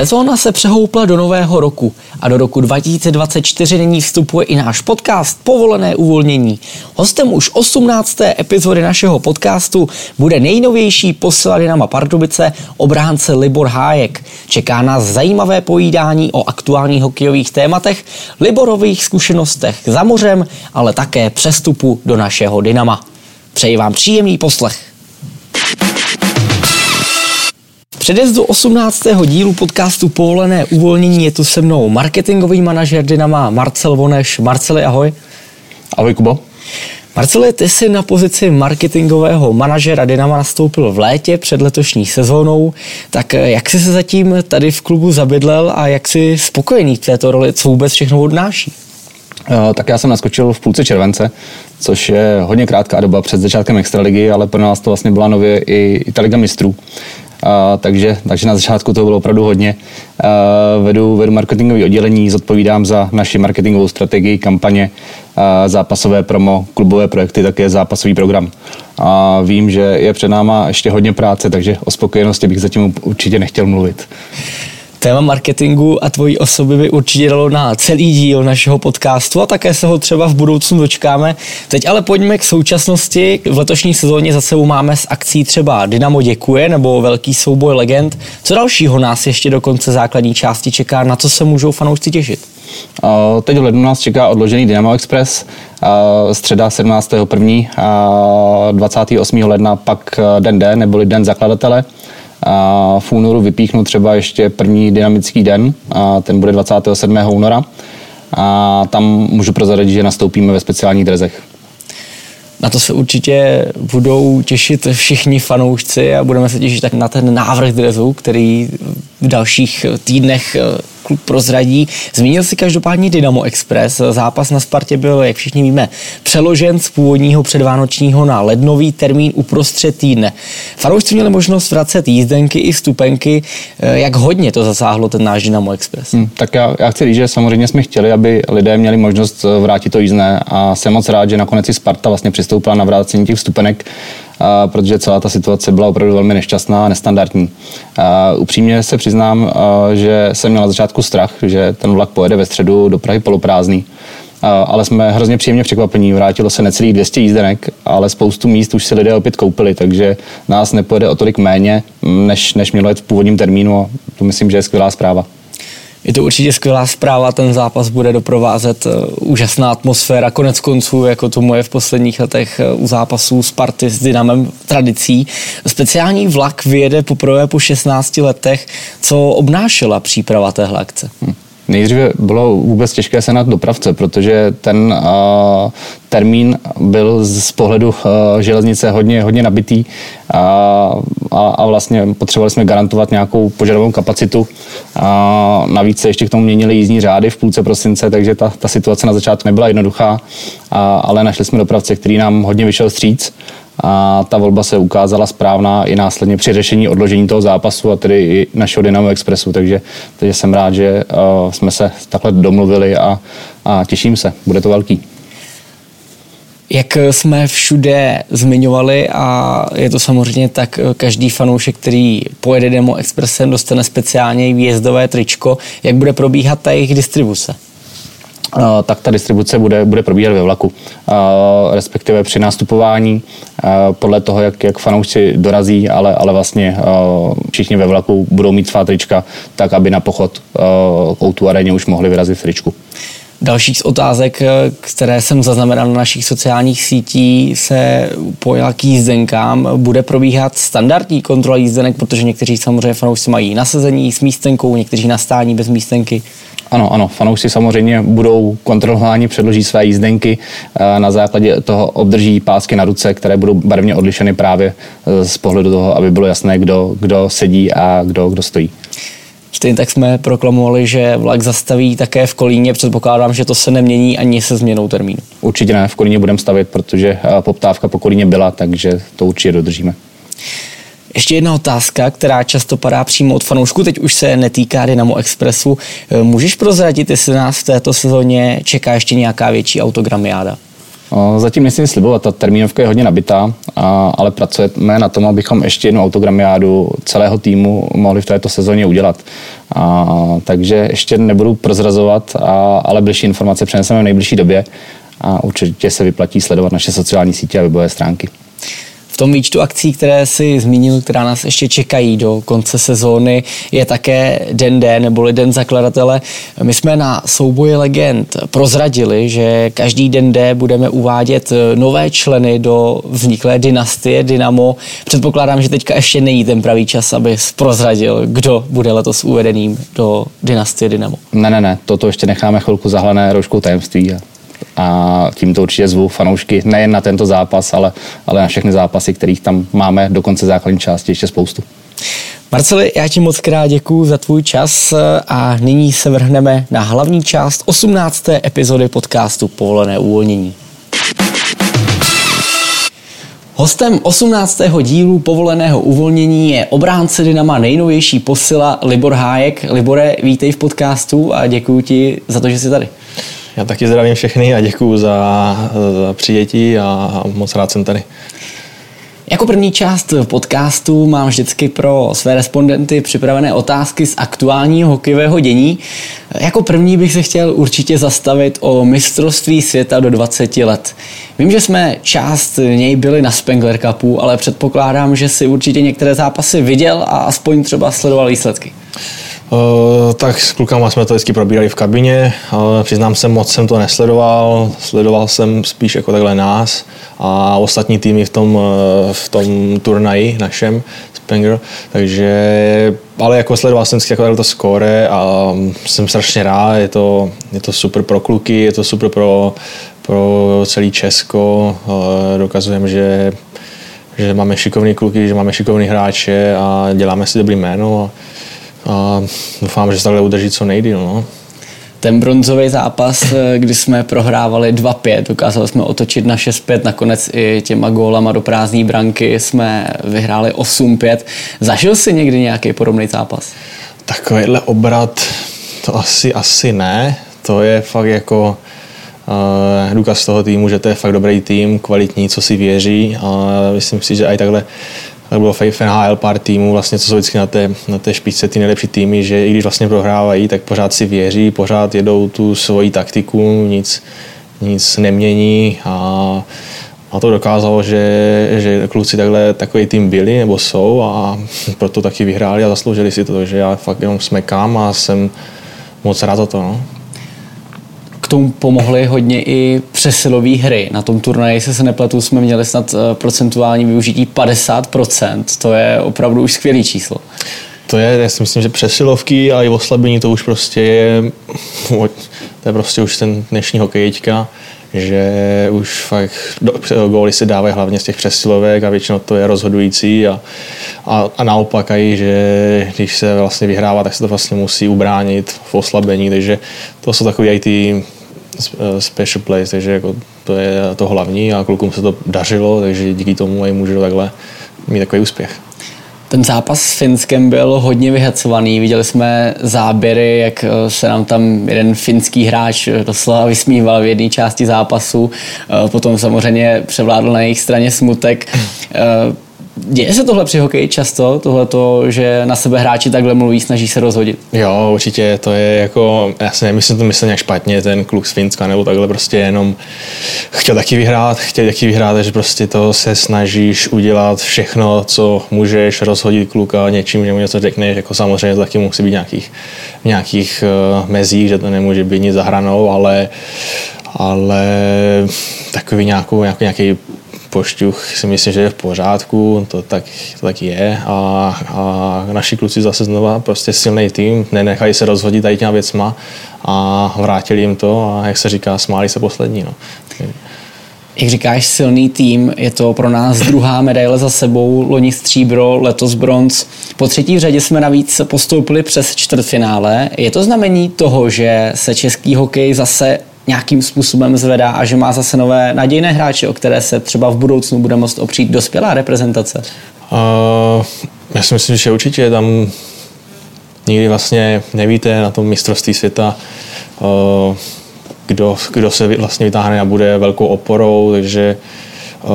Sezóna se přehoupla do nového roku a do roku 2024 nyní vstupuje i náš podcast Povolené uvolnění. Hostem už 18. epizody našeho podcastu bude nejnovější posila Dynama Pardubice obránce Libor Hájek. Čeká nás zajímavé pojídání o aktuálních hokejových tématech, Liborových zkušenostech za mořem, ale také přestupu do našeho Dynama. Přeji vám příjemný poslech. Předjezdu 18. dílu podcastu Povolené uvolnění je tu se mnou marketingový manažer Dynama Marcel Voneš. Marceli, ahoj. Ahoj, Kubo. Marceli, ty jsi na pozici marketingového manažera Dynama nastoupil v létě před letošní sezónou. Tak eh, jak jsi se zatím tady v klubu zabydlel a jak jsi spokojený v této roli, co vůbec všechno odnáší? Eh, tak já jsem naskočil v půlce července, což je hodně krátká doba před začátkem extraligy, ale pro nás to vlastně byla nově i, i ta liga mistrů. A, takže, takže na začátku to bylo opravdu hodně. A, vedu, vedu marketingové oddělení, zodpovídám za naši marketingovou strategii, kampaně, a, zápasové promo, klubové projekty, také zápasový program. A vím, že je před náma ještě hodně práce, takže o spokojenosti bych zatím určitě nechtěl mluvit. Téma marketingu a tvojí osoby by určitě dalo na celý díl našeho podcastu a také se ho třeba v budoucnu dočkáme. Teď ale pojďme k současnosti. V letošní sezóně za sebou máme s akcí třeba Dynamo děkuje nebo Velký souboj legend. Co dalšího nás ještě do konce základní části čeká? Na co se můžou fanoušci těšit? Teď v lednu nás čeká odložený Dynamo Express, středa 17.1. 28. ledna pak den D, neboli den zakladatele. A v únoru vypíchnu třeba ještě první dynamický den, a ten bude 27. února. A tam můžu prozradit, že nastoupíme ve speciálních drezech. Na to se určitě budou těšit všichni fanoušci a budeme se těšit tak na ten návrh drezu, který v dalších týdnech klub prozradí. Zmínil si každopádně Dynamo Express. Zápas na Spartě byl, jak všichni víme, přeložen z původního předvánočního na lednový termín uprostřed týdne. Fanoušci měli možnost vracet jízdenky i stupenky. Jak hodně to zasáhlo ten náš Dynamo Express? Hmm, tak já, já chci říct, že samozřejmě jsme chtěli, aby lidé měli možnost vrátit to jízdné a jsem moc rád, že nakonec i Sparta vlastně přistoupila na vrácení těch stupenek protože celá ta situace byla opravdu velmi nešťastná a nestandardní. Upřímně se přiznám, že jsem měl na začátku strach, že ten vlak pojede ve středu do Prahy poloprázdný ale jsme hrozně příjemně překvapení. Vrátilo se necelých 200 jízdenek, ale spoustu míst už si lidé opět koupili, takže nás nepojede o tolik méně, než, než mělo jet v původním termínu to myslím, že je skvělá zpráva. Je to určitě skvělá zpráva, ten zápas bude doprovázet eh, úžasná atmosféra, konec konců, jako tomu je v posledních letech eh, u zápasů Sparty s Dynamem tradicí. Speciální vlak vyjede poprvé po 16 letech, co obnášela příprava téhle akce. Hmm. Nejdříve bylo vůbec těžké se na dopravce, protože ten uh, termín byl z pohledu uh, železnice hodně, hodně nabitý a, a, a vlastně potřebovali jsme garantovat nějakou požadovanou kapacitu. A navíc se ještě k tomu měnili jízdní řády v půlce prosince, takže ta, ta situace na začátku nebyla jednoduchá, a, ale našli jsme dopravce, který nám hodně vyšel stříc a ta volba se ukázala správná i následně při řešení odložení toho zápasu a tedy i našeho Dynamo Expressu, takže, takže jsem rád, že uh, jsme se takhle domluvili a, a těším se, bude to velký. Jak jsme všude zmiňovali a je to samozřejmě tak, každý fanoušek, který pojede Demo Expressem, dostane speciálně výjezdové tričko. Jak bude probíhat ta jejich distribuce? Tak ta distribuce bude, bude probíhat ve vlaku, respektive při nástupování podle toho, jak, jak fanoušci dorazí, ale, ale vlastně všichni ve vlaku budou mít svá trička, tak aby na pochod k Outu aréně už mohli vyrazit tričku. Dalších z otázek, které jsem zaznamenal na našich sociálních sítí, se pojala k jízdenkám. Bude probíhat standardní kontrola jízdenek, protože někteří samozřejmě fanoušci mají nasazení s místenkou, někteří na stání bez místenky. Ano, ano, fanoušci samozřejmě budou kontrolováni, předloží své jízdenky, eh, na základě toho obdrží pásky na ruce, které budou barevně odlišeny právě eh, z pohledu toho, aby bylo jasné, kdo, kdo sedí a kdo, kdo stojí. Stejně tak jsme proklamovali, že vlak zastaví také v Kolíně. Předpokládám, že to se nemění ani se změnou termínu. Určitě ne, v Kolíně budeme stavit, protože eh, poptávka po Kolíně byla, takže to určitě dodržíme. Ještě jedna otázka, která často padá přímo od fanoušků, teď už se netýká Dynamo Expressu. Eh, můžeš prozradit, jestli nás v této sezóně čeká ještě nějaká větší autogramiáda? Zatím nechci slibovat, ta termínovka je hodně nabitá, ale pracujeme na tom, abychom ještě jednu autogramiádu celého týmu mohli v této sezóně udělat. Takže ještě nebudu prozrazovat, ale bližší informace přeneseme v nejbližší době a určitě se vyplatí sledovat naše sociální sítě a webové stránky tom výčtu akcí, které si zmínil, která nás ještě čekají do konce sezóny, je také Den D, neboli Den zakladatele. My jsme na souboji legend prozradili, že každý Den D budeme uvádět nové členy do vzniklé dynastie Dynamo. Předpokládám, že teďka ještě není ten pravý čas, aby prozradil, kdo bude letos uvedeným do dynastie Dynamo. Ne, ne, ne, toto ještě necháme chvilku zahlané rouškou tajemství a tímto určitě zvu fanoušky nejen na tento zápas, ale, ale na všechny zápasy, kterých tam máme do konce základní části ještě spoustu. Marceli, já ti moc krát děkuji za tvůj čas a nyní se vrhneme na hlavní část 18. epizody podcastu Povolené uvolnění. Hostem 18. dílu povoleného uvolnění je obránce Dynama nejnovější posila Libor Hájek. Libore, vítej v podcastu a děkuji ti za to, že jsi tady. Já taky zdravím všechny a děkuji za, za přijetí a moc rád jsem tady. Jako první část podcastu mám vždycky pro své respondenty připravené otázky z aktuálního hokejového dění. Jako první bych se chtěl určitě zastavit o mistrovství světa do 20 let. Vím, že jsme část něj byli na Spengler Cupu, ale předpokládám, že si určitě některé zápasy viděl a aspoň třeba sledoval výsledky. Uh, tak s klukama jsme to vždycky probírali v kabině, ale přiznám se, moc jsem to nesledoval, sledoval jsem spíš jako takhle nás a ostatní týmy v tom, eh, v tom turnaji našem, Spenger, takže, ale jako sledoval jsem vždycky jako to skóre a jsem strašně rád, je to, je to super pro kluky, je to super pro, pro celý Česko, uh, dokazujeme, že že máme šikovní kluky, že máme šikovní hráče a děláme si dobrý jméno. a doufám, že se takhle udrží co nejdýl. No. Ten bronzový zápas, eh, kdy jsme prohrávali 2-5, dokázali jsme otočit na 6-5, nakonec i těma gólama do prázdné branky jsme vyhráli 8-5. Zažil jsi někdy nějaký podobný zápas? Takovýhle obrat, to asi, asi ne. To je fakt jako uh, důkaz toho týmu, že to je fakt dobrý tým, kvalitní, co si věří a myslím si, že i takhle tak bylo v NHL pár týmů, vlastně, co jsou vždycky na té, na té špičce ty nejlepší týmy, že i když vlastně prohrávají, tak pořád si věří, pořád jedou tu svoji taktiku, nic, nic nemění a, a to dokázalo, že, že kluci takhle takový tým byli nebo jsou a proto taky vyhráli a zasloužili si to, takže já fakt jenom smekám a jsem moc rád za to. No tomu pomohly hodně i přesilové hry. Na tom turnaji, se se nepletu, jsme měli snad eh, procentuální využití 50%. To je opravdu už skvělý číslo. To je, já si myslím, že přesilovky a i oslabení to už prostě je, to je prostě už ten dnešní hokeječka, že už fakt góly se dávají hlavně z těch přesilovek a většinou to je rozhodující a, a, a naopak i, že když se vlastně vyhrává, tak se to vlastně musí ubránit v oslabení, takže to jsou takové i ty special place, takže jako to je to hlavní a klukům se to dařilo, takže díky tomu i můžu takhle mít takový úspěch. Ten zápas s Finskem byl hodně vyhacovaný. Viděli jsme záběry, jak eh, se nám tam jeden finský hráč doslova vysmíval v jedné části zápasu. Eh, potom samozřejmě převládl na jejich straně smutek. Děje se tohle při hokeji často, tohle to, že na sebe hráči takhle mluví, snaží se rozhodit? Jo, určitě, to je jako, já si nemyslím to myslím nějak špatně, ten kluk z Finska nebo takhle prostě jenom chtěl taky vyhrát, chtěl taky vyhrát, že prostě to se snažíš udělat všechno, co můžeš, rozhodit kluka něčím, že mu něco řekneš, jako samozřejmě to taky musí být nějakých, nějakých uh, mezích, že to nemůže být nic zahranou, ale ale takový nějakou, nějaký, nějaký pošťuch si myslím, že je v pořádku, to tak, to tak je a, a naši kluci zase znova prostě silný tým, nenechají se rozhodit tady těma věcma a vrátili jim to a jak se říká, smáli se poslední. No. Jak říkáš, silný tým, je to pro nás druhá medaile za sebou, loni stříbro, letos bronz. Po třetí řadě jsme navíc postoupili přes čtvrtfinále. Je to znamení toho, že se český hokej zase nějakým způsobem zvedá a že má zase nové nadějné hráče, o které se třeba v budoucnu bude moct opřít dospělá reprezentace? Uh, já si myslím, že určitě tam nikdy vlastně nevíte na tom mistrovství světa, uh, kdo, kdo se vlastně vytáhne a bude velkou oporou, takže uh,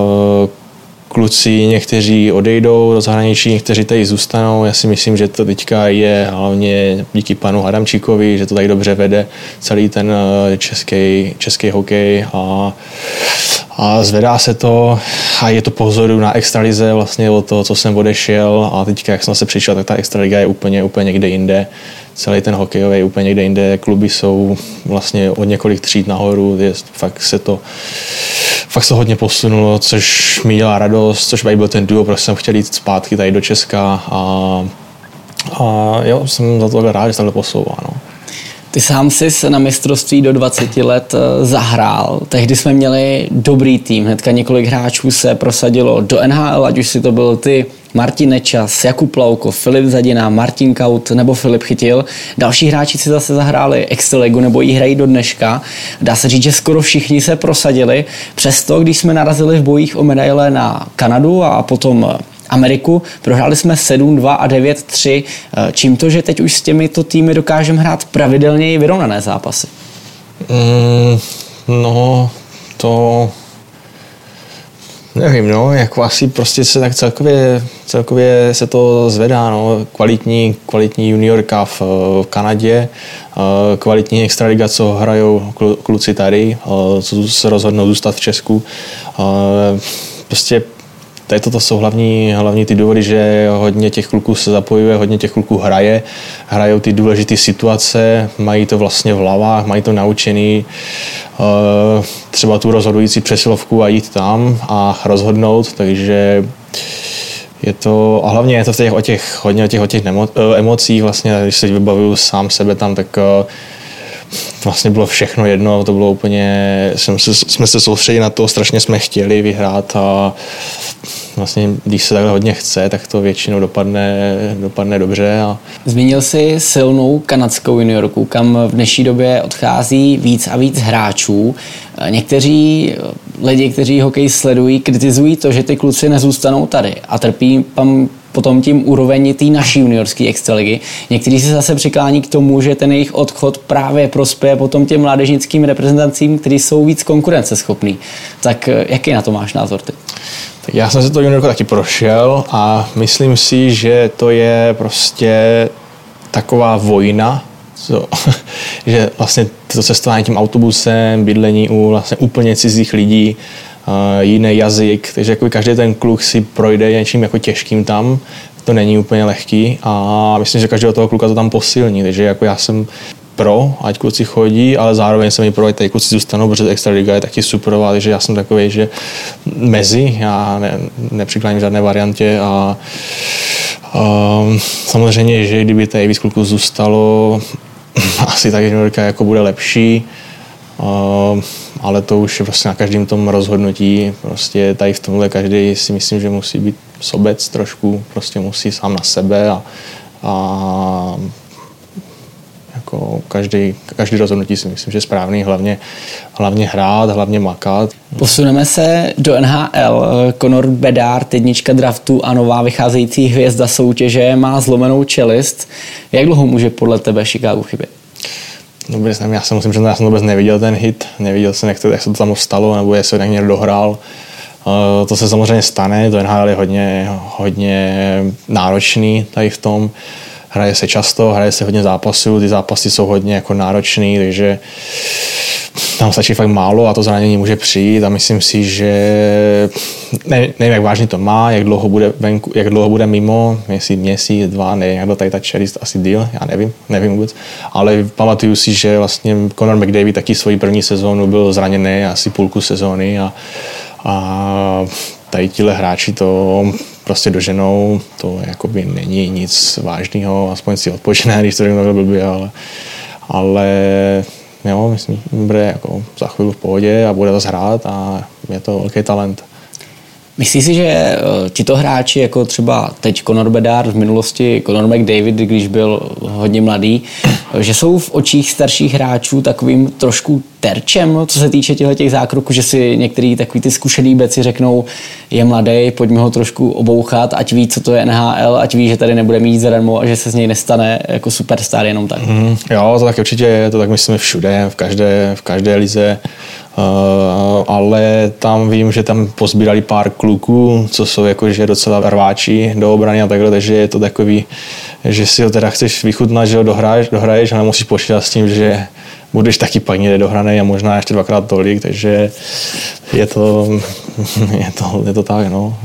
kluci někteří odejdou do zahraničí, někteří tady zůstanou. Já si myslím, že to teďka je hlavně díky panu Adamčíkovi, že to tady dobře vede celý ten eh, český, český hokej a, a zvedá se to a je to pozoru na extralize vlastně od toho, co jsem odešel a teďka, jak jsem se přišel, tak ta extraliga je úplně, úplně někde jinde. Celý ten hokejový úplně někde jinde. Kluby jsou vlastně od několik tříd nahoru, je, fakt se to fakt se hodně posunulo, což mi dělá radost, což byl ten duo, protože jsem chtěl jít zpátky tady do Česka a, a jo, jsem za to rád, že se takhle posouvá. No. Ty sám jsi na mistrovství do 20 let eh, zahrál. Tehdy jsme měli dobrý tým. Hnedka několik hráčů se prosadilo do NHL, ať už si to byl ty, Martin Nečas, Jakub Lauko, Filip Zadina, Martin Kaut nebo Filip Chytil. Další hráči si zase zahráli Extraligu nebo ji hrají do dneška. Dá se říct, že skoro všichni se prosadili. Přesto, když jsme narazili v bojích o medaile na Kanadu a potom Ameriku. Prohráli jsme 7-2 a 9-3. Čím to, že teď už s těmito týmy dokážeme hrát pravidelněji vyrovnané zápasy? Mm, no, to Nevím, no, jako asi prostě se tak celkově, celkově se to zvedá, no, kvalitní, kvalitní juniorka v, v Kanadě, eh, kvalitní extraliga, co hrajou kluci tady, eh, co se rozhodnou zůstat v Česku. Eh, prostě tady toto jsou hlavní, hlavní ty důvody, že hodně těch kluků se zapojuje, hodně těch kluků hraje, hrajou ty důležité situace, mají to vlastně v hlavách, mají to naučený eh, třeba tu rozhodující přesilovku a jít tam a rozhodnout, takže je to, a hlavně je to v těch, o těch, hodně o těch, o těch nemo, eh, emocích, vlastně, když se vybavuju sám sebe tam, tak eh, vlastně bylo všechno jedno, to bylo úplně, jsme se, jsme se soustředili na to, strašně jsme chtěli vyhrát a vlastně, když se takhle hodně chce, tak to většinou dopadne, dopadne dobře. A... Zmínil jsi silnou kanadskou juniorku, kam v dnešní době odchází víc a víc hráčů. Někteří lidi, kteří hokej sledují, kritizují to, že ty kluci nezůstanou tady a trpí tam potom tím úroveň té naší juniorské extraligy. Někteří se zase přiklání k tomu, že ten jejich odchod právě prospěje potom těm mládežnickým reprezentacím, kteří jsou víc konkurenceschopní. Tak jaký na to máš názor ty? Tak já jsem se to juniorko taky prošel a myslím si, že to je prostě taková vojna, co, že vlastně to cestování tím autobusem, bydlení u vlastně úplně cizích lidí, jiný jazyk, takže jako každý ten kluk si projde něčím jako těžkým tam, to není úplně lehký a myslím, že každého toho kluka to tam posilní, takže jako já jsem pro, ať kluci chodí, ale zároveň se mi pro, ať kluci zůstanou, protože Extraliga je taky superová, takže já jsem takový, že mezi, já ne, nepřikláním žádné variantě a um, samozřejmě, že kdyby tady víc kluků zůstalo, asi tak juniorka jako bude lepší, um, ale to už je prostě na každém tom rozhodnutí. Prostě tady v tomhle každý si myslím, že musí být sobec trošku, prostě musí sám na sebe a, a jako každý, každý rozhodnutí si myslím, že je správný, hlavně, hlavně hrát, hlavně makat. Posuneme se do NHL. Conor Bedard, jednička draftu a nová vycházející hvězda soutěže má zlomenou čelist. Jak dlouho může podle tebe Chicago chybět? Vůbec nevím, já si musím, že já jsem vůbec neviděl ten hit, neviděl jsem, jak, to, jak se to tam stalo, nebo jestli ho někdo dohrál. Uh, to se samozřejmě stane, to NHL je hodně, hodně náročný tady v tom. Hraje se často, hraje se hodně zápasů, ty zápasy jsou hodně jako náročný, takže tam stačí fakt málo a to zranění může přijít a myslím si, že ne, nevím, jak vážně to má, jak dlouho bude, venku, jak dlouho bude mimo, jestli měsíc, dva, nevím, jak tady ta čelist asi díl, já nevím, nevím vůbec, ale pamatuju si, že vlastně Conor McDavid taky svoji první sezónu byl zraněný asi půlku sezóny a, a tady tihle hráči to prostě doženou, to jakoby není nic vážného, aspoň si odpočne, když to řeknu blbě, ale, ale jo, myslím, bude jako za chvíli v pohodě a bude zase hrát a je to velký talent. Myslíš si, že eh, tito hráči, jako třeba teď Conor Bedard, v minulosti Conor McDavid, když byl hodně mladý, že jsou v očích starších hráčů takovým trošku terčem, co se týče těchto těch zákroků, že si některý takový ty zkušený beci řeknou, je mladý, pojďme ho trošku obouchat, ať ví, co to je NHL, ať ví, že tady nebude mít zadarmo a že se z něj nestane jako superstar jenom tak. Mm, jo, to tak určitě je, to tak myslím všude, v každé, v každé lize. Uh, ale tam vím, že tam pozbírali pár kluků, co jsou jakože docela rváči do obrany a takhle, takže je to takový, že si ho teda chceš vychutnat, že ho dohraješ, dohraješ ale musíš počítat s tím, že budeš taky někde dohraný a možná ještě dvakrát tolik, takže je to, je to, je to tak, no.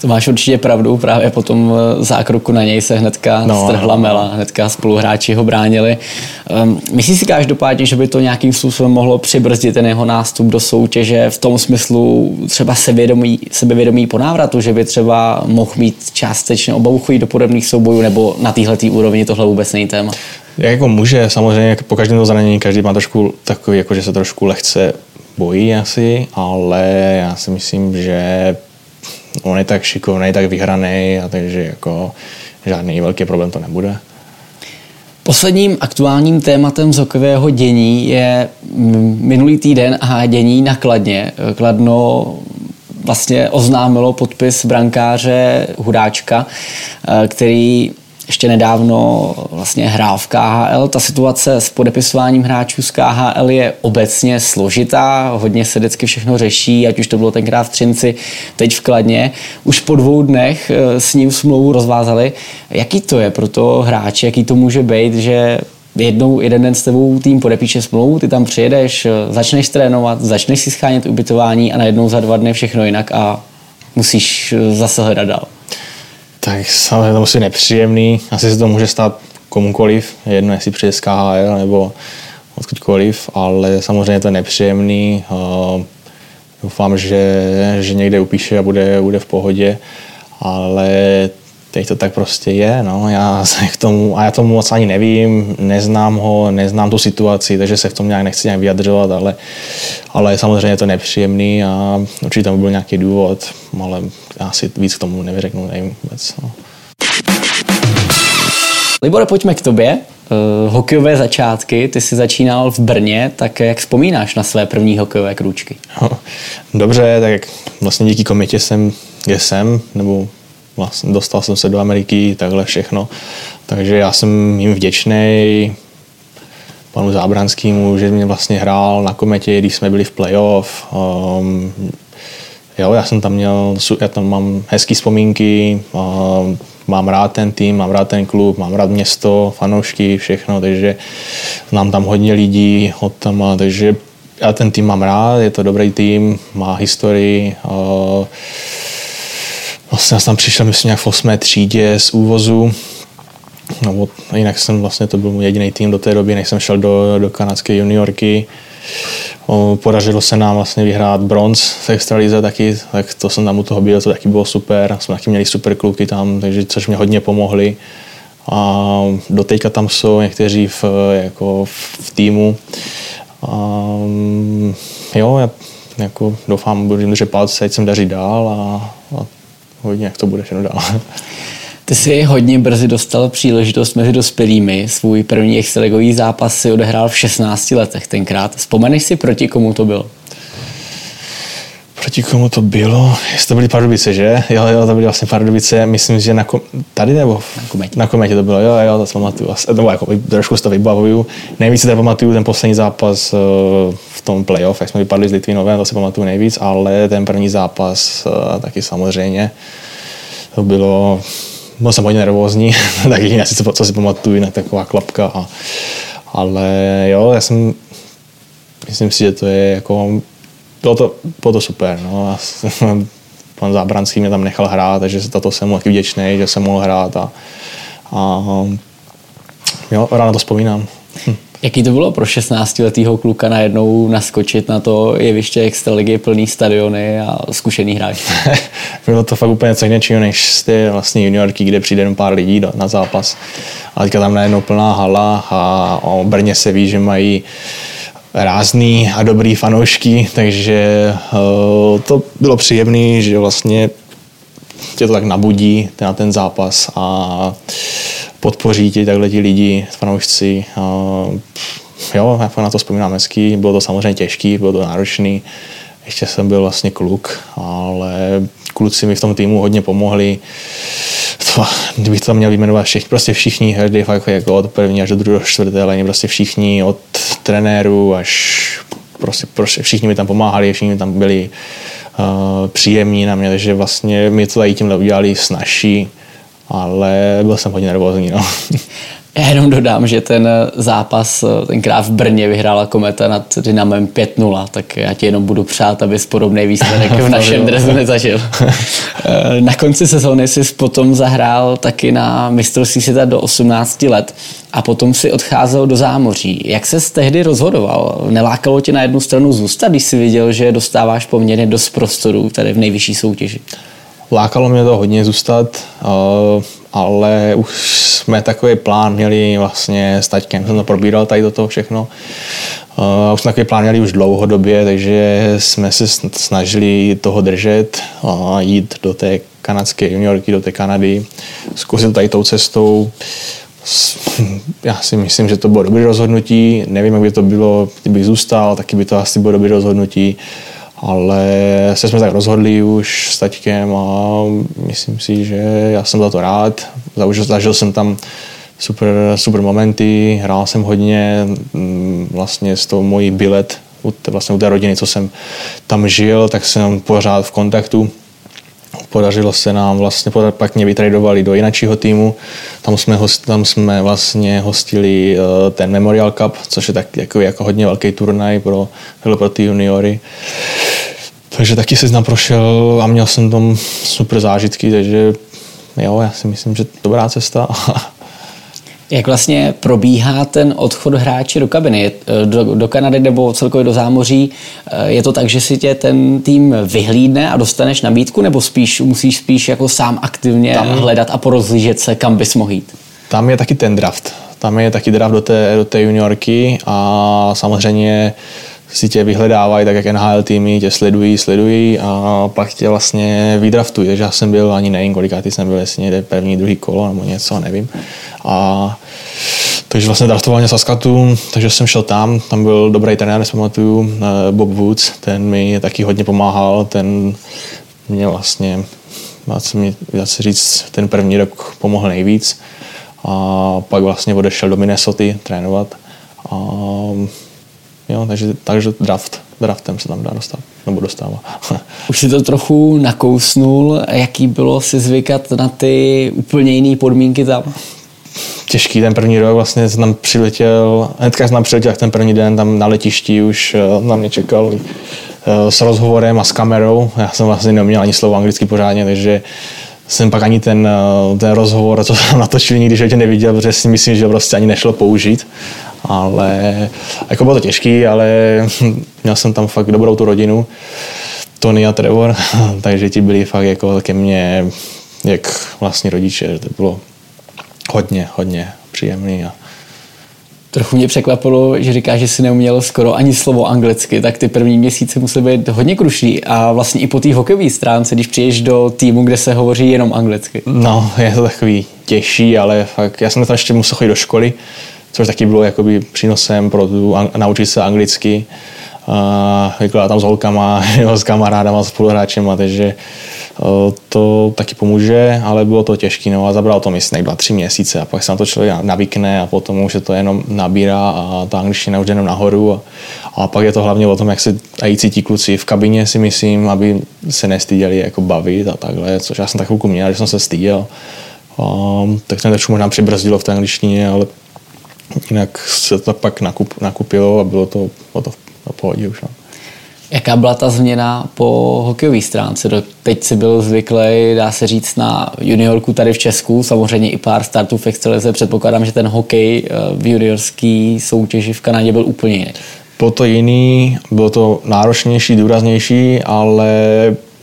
To máš určitě pravdu, právě po tom eh, zákroku na něj se hnedka no, strhla no. mela, hnedka spoluhráči ho bránili. Um, myslíš si každopádně, že by to nějakým způsobem mohlo přibrzdit ten jeho nástup do soutěže v tom smyslu třeba sebevědomí, sebevědomí po návratu, že by třeba mohl mít částečně obavu chodit do podobných soubojů, nebo na téhle úrovni tohle vůbec není téma? Jako může, samozřejmě po každém to zranění každý má trošku takový, jako že se trošku lehce bojí asi, ale já si myslím, že on je tak šikovný, tak vyhraný a takže jako žádný velký problém to nebude. Posledním aktuálním tématem z hokejového dění je minulý týden a dění na Kladně. Kladno vlastně oznámilo podpis brankáře Hudáčka, který ještě nedávno vlastně hrál v KHL. Ta situace s podepisováním hráčů z KHL je obecně složitá, hodně se vždycky všechno řeší, ať už to bylo tenkrát v Třinci, teď v Kladně. Už po dvou dnech eh, s ním smlouvu rozvázali. Jaký to je pro to hráče, jaký to může být, že jednou, jeden den s tebou tým podepíše smlouvu, ty tam přijedeš, eh, začneš trénovat, začneš si schánět ubytování a najednou za dva dny všechno jinak a musíš eh, zase hledat dál. Tak samozřejmě to musí nepříjemný. Asi se to může stát komukoliv, jedno jestli přijde z KHL nebo odkudkoliv, ale samozřejmě to je nepříjemný. Doufám, že, že někde upíše a bude, bude v pohodě, ale teď to tak prostě je, no, já se k tomu, a já tomu moc ani nevím, neznám ho, neznám tu situaci, takže se v tom nějak nechci nějak vyjadřovat, ale, ale samozřejmě je to nepříjemný a určitě tam byl nějaký důvod, ale já si víc k tomu nevyřeknu, nevím vůbec. No. Libore, pojďme k tobě. Uh, hokejové začátky, ty jsi začínal v Brně, tak jak vzpomínáš na své první hokejové krůčky? Dobře, tak vlastně díky komitě jsem, kde jsem, nebo vlastně dostal jsem se do Ameriky, takhle všechno. Takže já jsem jim vděčný panu Zábranskému, že mě vlastně hrál na kometě, když jsme byli v playoff. Um, jo, já jsem tam měl, já tam mám hezké vzpomínky, um, mám rád ten tým, mám rád ten klub, mám rád město, fanoušky, všechno, takže znám tam hodně lidí od tam, takže já ten tým mám rád, je to dobrý tým, má historii. Uh, Vlastně já jsem tam přišel, myslím, nějak v 8. třídě z úvozu. No, jinak jsem vlastně, to byl můj jediný tým do té doby, než jsem šel do, do kanadské juniorky. Podařilo se nám vlastně vyhrát bronz v extralize taky, tak to jsem tam u toho byl, to taky bylo super. Jsme taky měli super kluky tam, takže což mě hodně pomohli. A do teďka tam jsou někteří v, jako v týmu. A, jo, já jako doufám, budu jim držet palce, ať jsem daří dál a, a hodně, jak to bude všechno dál. Ty jsi hodně brzy dostal příležitost mezi dospělými. Svůj první extraligový zápas si odehrál v 16 letech tenkrát. Vzpomeneš si, proti komu to bylo? Proti komu to bylo? Jestli to byly Pardubice, že? Jo, jo, to byly vlastně Pardubice. Myslím, že na kom... tady nebo na kometě. Na kometě to bylo, jo, jo, to si pamatuju. Nebo jako trošku si to vybavuju. Nejvíc si to pamatuju ten poslední zápas eh, v tom playoff, jak jsme vypadli s Litvinovem, to si pamatuju nejvíc, ale ten první zápas eh, taky samozřejmě. To bylo, byl jsem hodně nervózní, tak jediné, co, co si pamatuju, na taková klapka. A, ale jo, já jsem, myslím si, že to je jako bylo to, bylo to super. No. A pan Zábranský mě tam nechal hrát, takže za to jsem mu taky vděčný, že jsem mohl hrát a, a jo, ráno to vzpomínám. Hm. Jaký to bylo pro 16-letého kluka najednou naskočit na to jeviště extraligy plný stadiony a zkušený hráč? bylo to fakt úplně něco jiného než z té vlastně juniorky, kde přijde jenom pár lidí na zápas. A teďka tam najednou plná hala a o Brně se ví, že mají rázný a dobrý fanoušky, takže uh, to bylo příjemné, že vlastně tě to tak nabudí na ten zápas a podpoří tě takhle ti lidi, fanoušci. Uh, jo, já na to vzpomínám hezky, bylo to samozřejmě těžký, bylo to náročný, ještě jsem byl vlastně kluk, ale kluci mi v tom týmu hodně pomohli. To, kdybych to měl vyjmenovat všichni, prostě všichni, každý fakt jako od první až do druhého čtvrté ale prostě všichni, od trenéru až prostě, prostě všichni mi tam pomáhali, všichni mi tam byli uh, příjemní na mě, takže vlastně mi to tady tímhle udělali snažší, ale byl jsem hodně nervózní. No. Já jenom dodám, že ten zápas tenkrát v Brně vyhrála Kometa nad Dynamem 5-0, tak já ti jenom budu přát, abys podobný výsledek v našem drezu nezažil. na konci sezóny jsi potom zahrál taky na mistrovství světa do 18 let a potom si odcházel do zámoří. Jak se tehdy rozhodoval? Nelákalo tě na jednu stranu zůstat, když jsi viděl, že dostáváš poměrně dost prostoru tady v nejvyšší soutěži? Lákalo mě to hodně zůstat, ale už jsme takový plán měli vlastně s taťkem, jsem to probíral tady do toho všechno. Uh, už jsme takový plán měli už dlouhodobě, takže jsme se snažili toho držet a jít do té kanadské juniorky, do té Kanady, zkusit tady tou cestou. Já si myslím, že to bylo dobré rozhodnutí. Nevím, jak by to bylo, kdybych zůstal, taky by to asi bylo dobré rozhodnutí. Ale se jsme tak rozhodli už s taťkem a myslím si, že já jsem za to rád. Zažil jsem tam super, super momenty, hrál jsem hodně, mm, vlastně s tou mojí bilet u té, vlastně u té rodiny, co jsem tam žil, tak jsem pořád v kontaktu. Podařilo se nám vlastně, pak mě vytradovali do jiného týmu, tam jsme, host, tam jsme vlastně hostili uh, ten Memorial Cup, což je tak jako, jako hodně velký turnaj pro, pro ty juniory. Takže taky se znám prošel a měl jsem tam super zážitky, takže jo, já si myslím, že dobrá cesta. Jak vlastně probíhá ten odchod hráče do kabiny, do, do Kanady nebo celkově do zámoří? Je to tak, že si tě ten tým vyhlídne a dostaneš nabídku, nebo spíš musíš spíš jako sám aktivně tam, hledat a porozlížet se, kam bys mohl jít? Tam je taky ten draft. Tam je taky draft do té, do té juniorky a samozřejmě si tě vyhledávají, tak jak NHL týmy tě sledují, sledují a pak tě vlastně vydraftují. Takže já jsem byl, ani nevím, kolikátý jsem byl, jestli někde první, druhý kolo nebo něco, nevím. A takže vlastně draftoval mě Saskatoon, takže jsem šel tam, tam byl dobrý trenér, si pamatuju, eh, Bob Woods, ten mi taky hodně pomáhal, ten mě vlastně, dá se, mi, dá se říct, ten první rok pomohl nejvíc. A pak vlastně odešel do Minnesota trénovat. A Jo, takže, takže draft, draftem se tam dá dostat, nebo dostává. Už si to trochu nakousnul, jaký bylo si zvykat na ty úplně jiné podmínky tam? Těžký ten první rok, vlastně jsem tam přiletěl, hnedka jsem tam přiletěl ten první den, tam na letišti už eh, na mě čekal eh, s rozhovorem a s kamerou. Já jsem vlastně neměl ani slovo anglicky pořádně, takže jsem pak ani ten, eh, ten rozhovor, co jsem natočil, nikdy životě neviděl, protože si myslím, že prostě ani nešlo použít ale jako bylo to těžký, ale měl jsem tam fakt dobrou tu rodinu, Tony a Trevor, takže ti byli fakt jako ke mně jak vlastní rodiče, to bylo hodně, hodně příjemný a Trochu mě překvapilo, že říká, že si neuměl skoro ani slovo anglicky, tak ty první měsíce musely být hodně kruší a vlastně i po té hokejové stránce, když přijdeš do týmu, kde se hovoří jenom anglicky. No, je to takový těžší, ale fakt, já jsem tam ještě musel chodit do školy, což taky bylo jakoby přínosem pro tu, naučit se anglicky. Uh, vykládat tam s holkama, jo, s kamarádama, s spoluhráčema, takže to taky pomůže, ale bylo to těžké, no a zabralo to myslím dva, tři měsíce a pak se na to člověk navykne a potom už se to jenom nabírá a ta angličtina už jenom nahoru a, a pak je to hlavně o tom, jak se i cítí kluci v kabině si myslím, aby se nestyděli jako bavit a takhle, což já jsem tak chvilku měl, že jsem se styděl. Um, tak ten trošku možná přibrzdilo v té angličtině, ale jinak se to pak nakup, nakupilo a bylo to, bylo to v pohodě už. No. Jaká byla ta změna po hokejové stránce? Teď si byl zvyklý, dá se říct, na juniorku tady v Česku, samozřejmě i pár startů v Extralize. Předpokládám, že ten hokej eh, v juniorský soutěži v Kanadě byl úplně jiný. Bylo to jiný, bylo to náročnější, důraznější, ale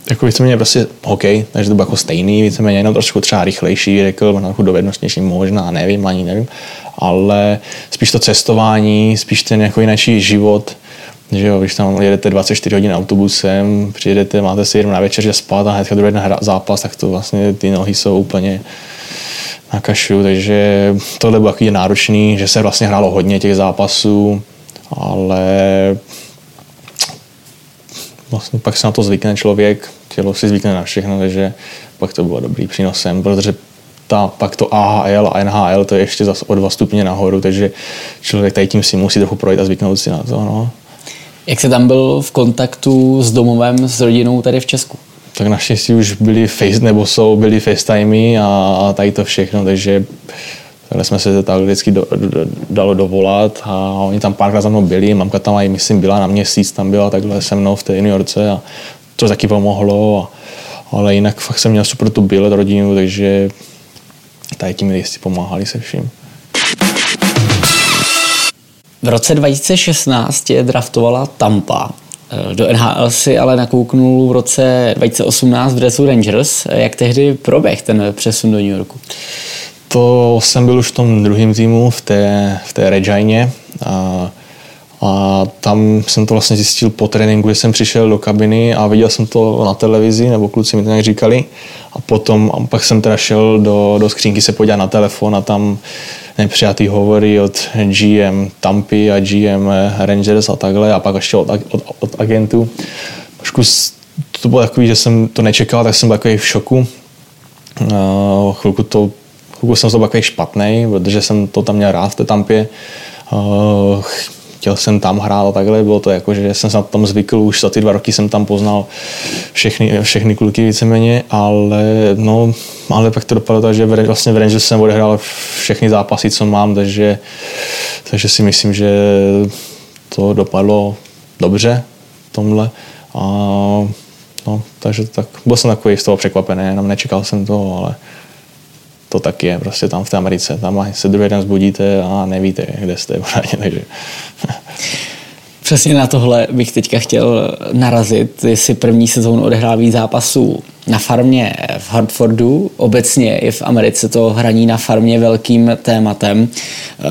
jako víceméně prostě hokej, takže to bylo jako stejný, víceméně jenom trošku třeba rychlejší, řekl, možná trochu dovednostnější, možná, nevím, ani nevím, ale spíš to cestování, spíš ten jako jiný život, že jo, když tam jedete 24 hodin autobusem, přijedete, máte si jenom na večer spát a hned druhý den zápas, tak to vlastně ty nohy jsou úplně na kašu, takže tohle bylo takový náročný, že se vlastně hrálo hodně těch zápasů, ale vlastně pak se na to zvykne člověk, tělo si zvykne na všechno, takže pak to bylo dobrý přínosem, protože ta, pak to AHL a NHL to je ještě zase o dva stupně nahoru, takže člověk tady tím si musí trochu projít a zvyknout si na to. No. Jak se tam byl v kontaktu s domovem, s rodinou tady v Česku? Tak naštěstí už byli face, nebo jsou, byli FaceTimey a tady to všechno, takže Takhle jsme se tak vždycky do, do, dalo dovolat a oni tam párkrát za mnou byli, mamka tam i myslím byla na měsíc, tam byla takhle se mnou v té Yorkce a to taky pomohlo, a, ale jinak fakt jsem měl super tu bílet rodinu, takže tady tím jistě pomáhali se vším. V roce 2016 je draftovala Tampa. Do NHL si ale nakouknul v roce 2018 v dresu Rangers. Jak tehdy proběh ten přesun do New Yorku? To jsem byl už v tom druhém týmu, v té, v té Regině. A, a tam jsem to vlastně zjistil po tréninku, že jsem přišel do kabiny a viděl jsem to na televizi, nebo kluci mi to nějak říkali. A potom a pak jsem teda šel do, do skřínky se podívat na telefon a tam nepřijatý hovory od GM Tampy a GM Rangers a takhle a pak ještě od, od, od agentů. Trošku to bylo takový, že jsem to nečekal, tak jsem byl takový v šoku. Uh, chvilku to chvilku jsem to takový špatný, protože jsem to tam měl rád v té Tampě. Uh, chtěl jsem tam hrát a takhle, bylo to jako, že jsem se tom zvykl, už za ty dva roky jsem tam poznal všechny, všechny kluky víceméně, ale no, ale pak to dopadlo tak, že vlastně v Rangers jsem odehrál všechny zápasy, co mám, takže, takže si myslím, že to dopadlo dobře tomhle. A, no, takže tak, byl jsem takový z toho překvapený, jenom nečekal jsem to, ale to tak je prostě tam v té Americe. Tam se druhý den zbudíte a nevíte, kde jste pořádně, takže... Přesně na tohle bych teďka chtěl narazit, jestli první sezónu odehrál víc zápasů na farmě v Hartfordu. Obecně je v Americe to hraní na farmě velkým tématem.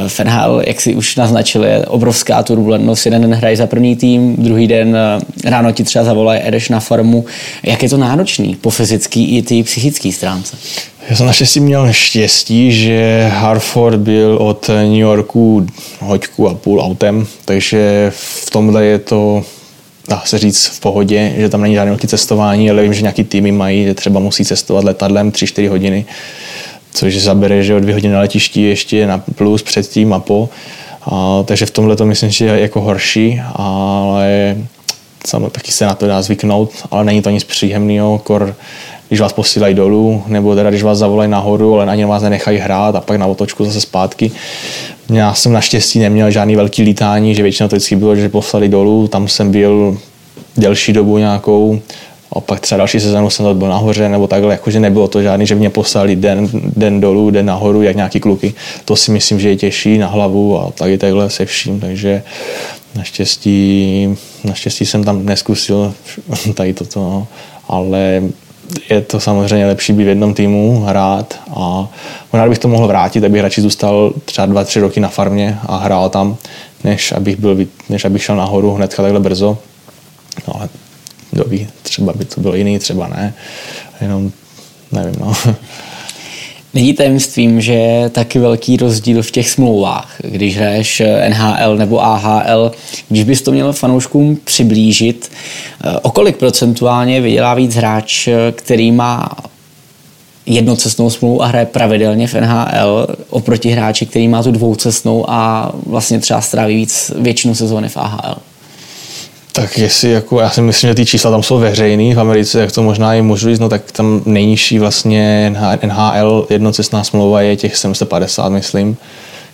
V NHL, jak si už naznačil, je obrovská turbulentnost. Jeden den hraje za první tým, druhý den eh, ráno ti třeba zavolají, jedeš na farmu. Jak je to náročný po fyzický i ty psychické stránce? Já jsem naštěstí měl štěstí, že Hartford byl od New Yorku hoďku a půl autem, takže v tomhle je to dá se říct v pohodě, že tam není žádné velké cestování, ale vím, že nějaký týmy mají, že třeba musí cestovat letadlem 3-4 hodiny, což zabere, že o dvě hodiny na letišti ještě na plus předtím a po. A, takže v tomhle to myslím, že je jako horší, ale samozřejmě taky se na to dá zvyknout, ale není to nic příjemného, kor když vás posílají dolů, nebo teda když vás zavolají nahoru, ale ani vás nenechají hrát a pak na otočku zase zpátky. Já jsem naštěstí neměl žádný velký lítání, že většinou to vždycky bylo, že poslali dolů, tam jsem byl delší dobu nějakou, a pak třeba další sezónu jsem byl nahoře, nebo takhle, jakože nebylo to žádný, že mě poslali den, den dolů, den nahoru, jak nějaký kluky. To si myslím, že je těžší na hlavu a taky takhle se vším, takže naštěstí, naštěstí jsem tam neskusil tady toto, no. ale je to samozřejmě lepší být v jednom týmu, hrát a možná bych to mohl vrátit, abych radši zůstal třeba dva, tři roky na farmě a hrál tam, než abych, byl, než abych šel nahoru hnedka takhle brzo. No ale kdo ví, třeba by to bylo jiný, třeba ne. Jenom nevím, no. Není tajemstvím, že je taky velký rozdíl v těch smlouvách, když hraješ NHL nebo AHL. Když bys to měl fanouškům přiblížit, eh, o kolik procentuálně vydělá víc hráč, který má jednocestnou smlouvu a hraje pravidelně v NHL oproti hráči, který má tu dvoucestnou a vlastně třeba stráví víc většinu sezóny v AHL? Tak jestli jako, já si myslím, že ty čísla tam jsou veřejný v Americe, jak to možná i můžu říct, no tak tam nejnižší vlastně NHL jednocestná smlouva je těch 750, myslím,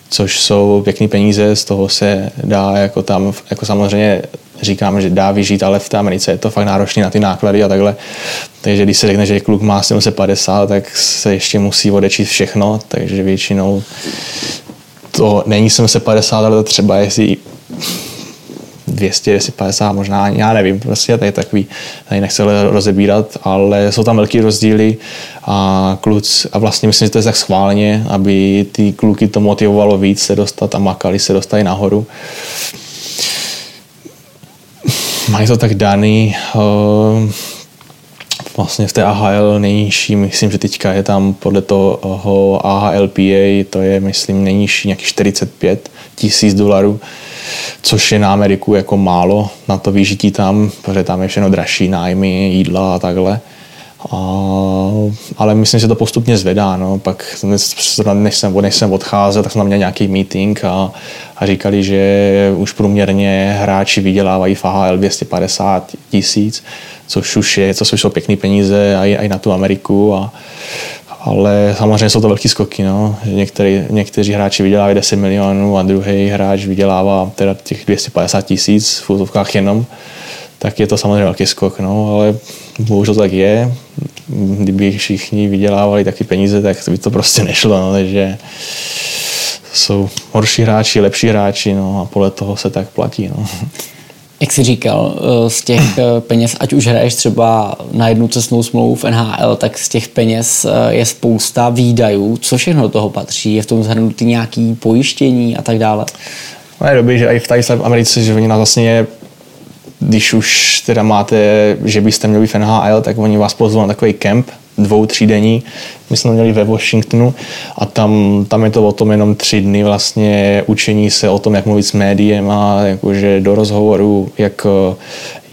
což jsou pěkný peníze, z toho se dá jako tam, jako samozřejmě říkám, že dá vyžít, ale v té Americe je to fakt náročné na ty náklady a takhle. Takže když se řekne, že kluk má 750, tak se ještě musí odečít všechno, takže většinou to není 750, ale to třeba jestli 200, 250, možná, já nevím, prostě tady takový, tady nechci rozebírat, ale jsou tam velký rozdíly a kluc, a vlastně myslím, že to je tak schválně, aby ty kluky to motivovalo víc se dostat a makali se dostali nahoru. Mají to tak daný, uh, vlastně v té AHL nejnižší, myslím, že teďka je tam podle toho AHLPA, to je, myslím, nejnižší nějakých 45 tisíc dolarů, což je na Ameriku jako málo na to vyžití tam, protože tam je všechno dražší nájmy, jídla a takhle. A, ale myslím, že to postupně zvedá. No. Pak než jsem, než jsem odcházel, tak jsem tam měl nějaký meeting a, a říkali, že už průměrně hráči vydělávají v AHL 250 tisíc, což už je, co jsou pěkné peníze i, i na tu Ameriku. A, ale samozřejmě jsou to velký skoky. No. Některý, někteří hráči vydělávají 10 milionů a druhý hráč vydělává teda těch 250 tisíc v útovkách jenom tak je to samozřejmě velký skok, no, ale bohužel to tak je. Kdyby všichni vydělávali taky peníze, tak by to prostě nešlo, no, takže jsou horší hráči, lepší hráči, no, a podle toho se tak platí. No. Jak jsi říkal, eh, z těch eh, peněz, ať už hraješ třeba na jednu cestnou smlouvu v NHL, tak z těch peněz eh, je spousta výdajů. Co všechno do toho patří? Je v tom zhrnutý nějaký pojištění a tak dále? No je dobrý, že i v tady v Americe, že oni nás vlastně když už teda máte, že byste měli v NHL, tak oni vás pozvou na takový kemp, dvou, třídenní. My jsme měli ve Washingtonu a tam, tam je to o tom jenom tři dny vlastně učení se o tom, jak mluvit s médiem a jakože do rozhovoru, jak,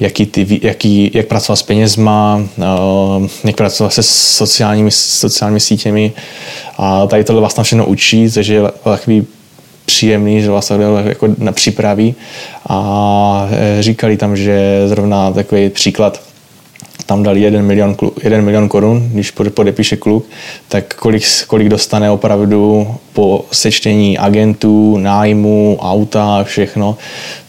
jaký ty, jaký, jak pracovat s penězma, eh, jak pracovat se sociálními, sociálními sítěmi a tady tohle vlastně všechno učí, takže je takový příjemný, že vlastně jako na přípraví a e, říkali tam, že zrovna takový příklad, tam dali jeden milion, jeden milion korun, když podepíše kluk, tak kolik, kolik dostane opravdu po sečtení agentů, nájmu, auta, všechno.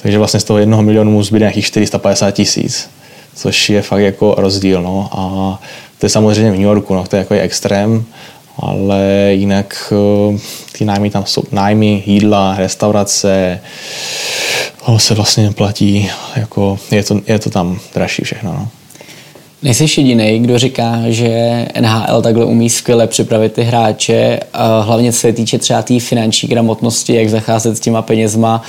Takže vlastně z toho jednoho milionu mu zbyde nějakých 450 tisíc, což je fakt jako rozdíl. No. A to je samozřejmě v New Yorku, no, to je jako extrém, ale jinak eh, ty nájmy tam jsou nájmy, jídla, restaurace, se vlastně platí, jako je to, je to tam dražší všechno. No. Nejsi jediný, kdo říká, že NHL takhle umí skvěle připravit ty hráče, hlavně co se týče třeba té tý finanční gramotnosti, jak zacházet s těma penězma.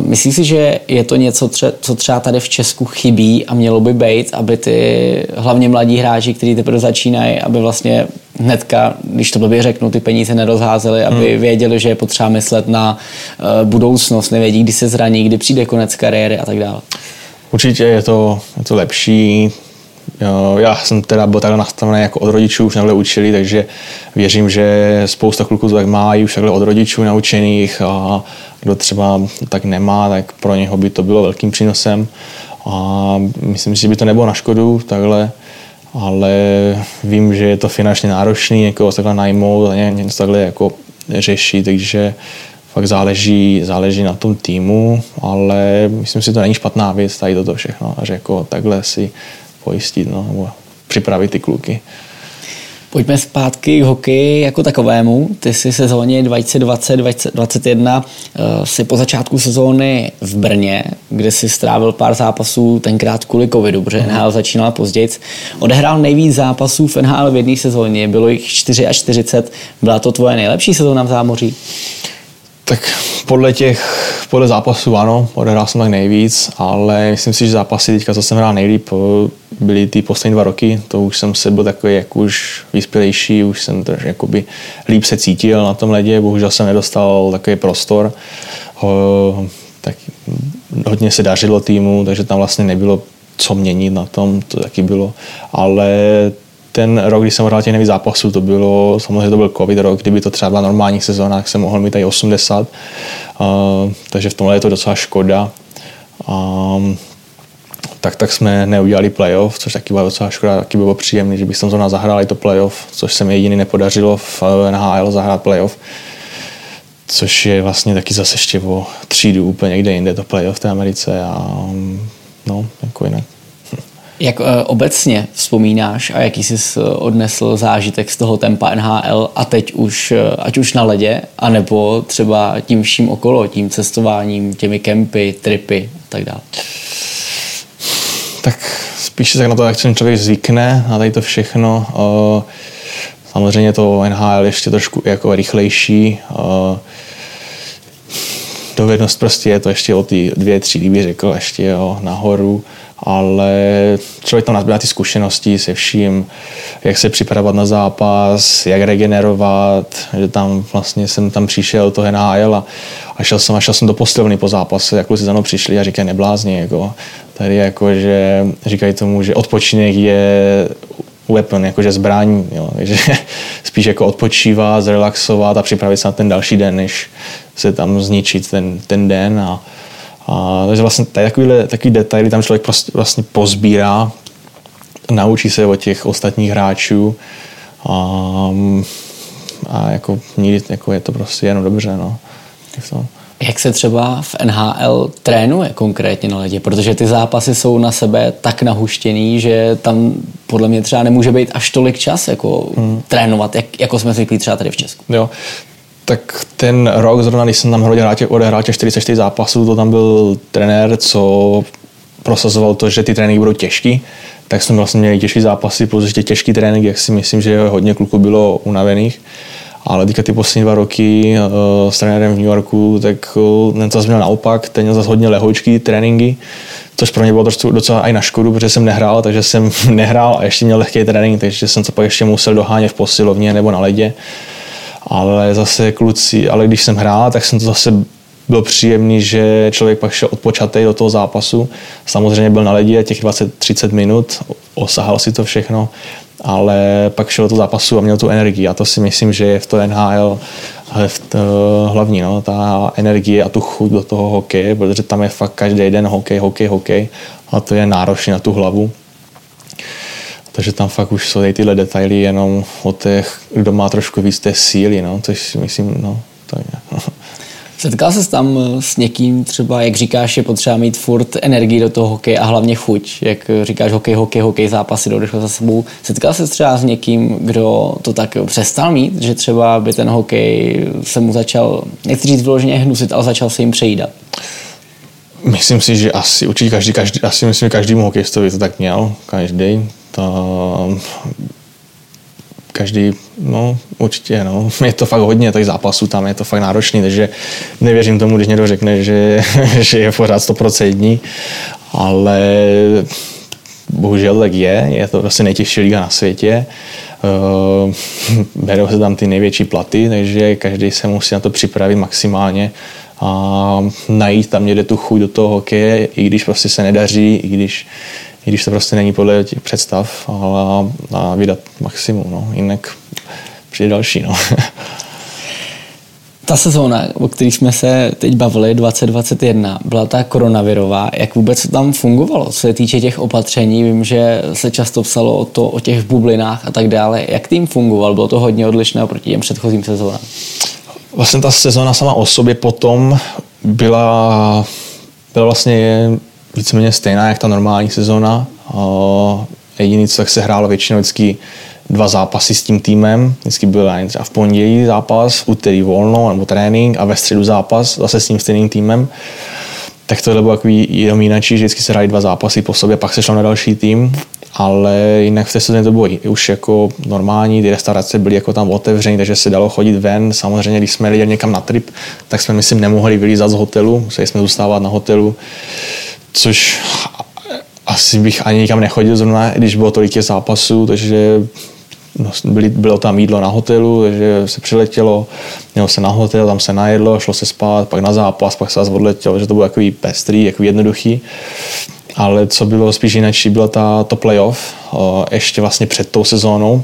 Myslíš si, že je to něco, co třeba tady v Česku chybí a mělo by být, aby ty hlavně mladí hráči, kteří teprve začínají, aby vlastně hnedka, když to blbě řeknu, ty peníze nerozházely, aby hmm. věděli, že je potřeba myslet na budoucnost, nevědí, kdy se zraní, kdy přijde konec kariéry a tak dále. Určitě je to, je to lepší já jsem teda byl takhle nastavený jako od rodičů, už takhle učili, takže věřím, že spousta kluků to tak má i už takhle od rodičů naučených a kdo třeba tak nemá, tak pro něho by to bylo velkým přínosem. A myslím si, že by to nebylo na škodu takhle, ale vím, že je to finančně náročný, někoho takhle najmout a něco takhle jako řešit, takže fakt záleží, záleží na tom týmu, ale myslím si, že to není špatná věc tady toto všechno, že jako takhle si pojistit no, nebo připravit ty kluky. Pojďme zpátky k hokeji jako takovému. Ty jsi sezóně 2020-2021 eh, si po začátku sezóny v Brně, kde si strávil pár zápasů tenkrát kvůli covidu, protože uh-huh. NHL začínala později. Odehrál nejvíc zápasů v NHL v jedné sezóně, bylo jich 44. Byla to tvoje nejlepší sezóna v zámoří? Tak podle těch, podle zápasů ano, odehrál jsem tak nejvíc, ale myslím si, že zápasy teďka, co jsem hrál nejlíp, byly ty poslední dva roky, to už jsem se byl takový jak už vyspělejší, už jsem trošku jakoby líp se cítil na tom ledě, bohužel jsem nedostal takový prostor, ho, tak hodně se dařilo týmu, takže tam vlastně nebylo co měnit na tom, to taky bylo, ale ten rok, kdy jsem hrál těch nejvíc zápasů, to bylo, samozřejmě to byl covid rok, kdyby to třeba byla normální sezóna, tak jsem mohl mít tady 80, uh, takže v tomhle je to docela škoda. Um, tak, tak jsme neudělali playoff, což taky byla docela škoda, taky bylo příjemné, že bych jsem zrovna zahrál i to playoff, což se mi jediný nepodařilo v NHL zahrát playoff což je vlastně taky zase ještě o třídu úplně někde jinde to playoff v té Americe a no, jako jinak jak uh, obecně vzpomínáš a jaký jsi eh, odnesl zážitek z toho tempa NHL a teď už, uh, ať už na ledě, anebo třeba tím vším okolo, tím cestováním, těmi kempy, tripy a tak dále? Tak spíš tak na to, jak se člověk zvykne, na tady to všechno. Uh, samozřejmě to NHL ještě trošku jako rychlejší. Uh, dovednost prostě je to ještě o ty dvě, tři líbí řekl, ještě jo, nahoru, ale člověk tam nazbírá ty zkušenosti se vším, jak se připravovat na zápas, jak regenerovat, že tam vlastně jsem tam přišel to NHL a, a šel jsem a šel jsem do posilovny po zápase, jak kluci za mnou přišli a říkají neblázni, jako, tady jako, že říkají tomu, že odpočinek je weapon, jakože zbraň, jo, takže spíš jako odpočívat, zrelaxovat a připravit se na ten další den, než se tam zničit ten, ten den a, a takže vlastně takovýhle, takový detaily tam člověk prostě vlastně pozbírá, naučí se od těch ostatních hráčů a, a jako, jako je to prostě jenom dobře. No. To. Jak se třeba v NHL trénuje konkrétně na ledě? Protože ty zápasy jsou na sebe tak nahuštěný, že tam podle mě třeba nemůže být až tolik čas jako hmm. trénovat, jak, jako jsme zvyklí třeba tady v Česku. Jo. Tak ten rok zrovna, když jsem tam těch, odehrál těch 44 zápasů, to tam byl trenér, co prosazoval to, že ty tréninky budou těžký, tak jsme vlastně měli těžké zápasy, plus ještě těžký trénink, jak si myslím, že hodně kluků bylo unavených. Ale teďka ty poslední dva roky uh, s trenérem v New Yorku, tak uh, ten zase měl naopak, ten měl zase hodně lehoučký tréninky, což pro mě bylo docela i na škodu, protože jsem nehrál, takže jsem nehrál a ještě měl lehký trénink, takže jsem se pak ještě musel dohánět v posilovně nebo na ledě. Ale zase kluci, ale když jsem hrál, tak jsem to zase byl příjemný, že člověk pak šel odpočatý do toho zápasu. Samozřejmě byl na ledě těch 20-30 minut, osahal si to všechno, ale pak šel do toho zápasu a měl tu energii a to si myslím, že je v to NHL v to hlavní, no, ta energie a tu chuť do toho hokeje, protože tam je fakt každý den hokej, hokej, hokej a to je náročné na tu hlavu. Takže tam fakt už jsou tyhle detaily jenom o těch, kdo má trošku víc té síly, no, což si myslím, no, to je, no. Setkal se tam eh, s někým třeba, jak říkáš, je potřeba mít furt energii do toho hokeje a hlavně chuť. Jak říkáš, hokej, hokej, hokej, zápasy jdou za sebou. Setkal se třeba s někým, kdo to tak přestal mít, že třeba by ten hokej se mu začal, nechci říct vyloženě hnusit, ale začal se jim přejídat? Myslím si, že asi určitě každý, každý asi myslím, že každému hokejistovi to tak měl, každý. To, každý, no určitě, no. Je to fakt hodně těch zápasů tam, je to fakt náročný, takže nevěřím tomu, když někdo řekne, že, že je pořád 100% ale bohužel tak je, je to prostě nejtěžší liga na světě. Uh, berou se tam ty největší platy, takže každý se musí na to připravit maximálně a najít tam někde tu chuť do toho hokeje, i když prostě se nedaří, i když i když to prostě není podle těch představ, ale a vydat maximum, no. jinak přijde další. No. Ta sezóna, o které jsme se teď bavili, 2021, byla ta koronavirová. Jak vůbec to tam fungovalo, co se týče těch opatření? Vím, že se často psalo o, to, o těch bublinách a tak dále. Jak tým fungoval? Bylo to hodně odlišné oproti těm předchozím sezónám? Vlastně ta sezóna sama o sobě potom byla, byla vlastně víceméně stejná, jak ta normální sezóna. Jediný, co tak se hrálo většinou vždycky dva zápasy s tím týmem. Vždycky byl třeba v pondělí zápas, v úterý volno nebo trénink a ve středu zápas zase s tím stejným týmem. Tak tohle bylo takový jenom jinak, že vždycky se hráli dva zápasy po sobě, pak se šlo na další tým, ale jinak v té sezóně to bylo už jako normální, ty restaurace byly jako tam otevřené, takže se dalo chodit ven. Samozřejmě, když jsme jeli někam na trip, tak jsme myslím nemohli vylízat z hotelu, museli jsme zůstávat na hotelu což asi bych ani nikam nechodil zrovna, když bylo tolik zápasů, takže no, byli, bylo tam jídlo na hotelu, takže se přiletělo, mělo se na hotel, tam se najedlo, šlo se spát, pak na zápas, pak se zase odletělo, že to bylo takový pestrý, jako jednoduchý. Ale co bylo spíš jinak, bylo ta, to playoff, ještě vlastně před tou sezónou,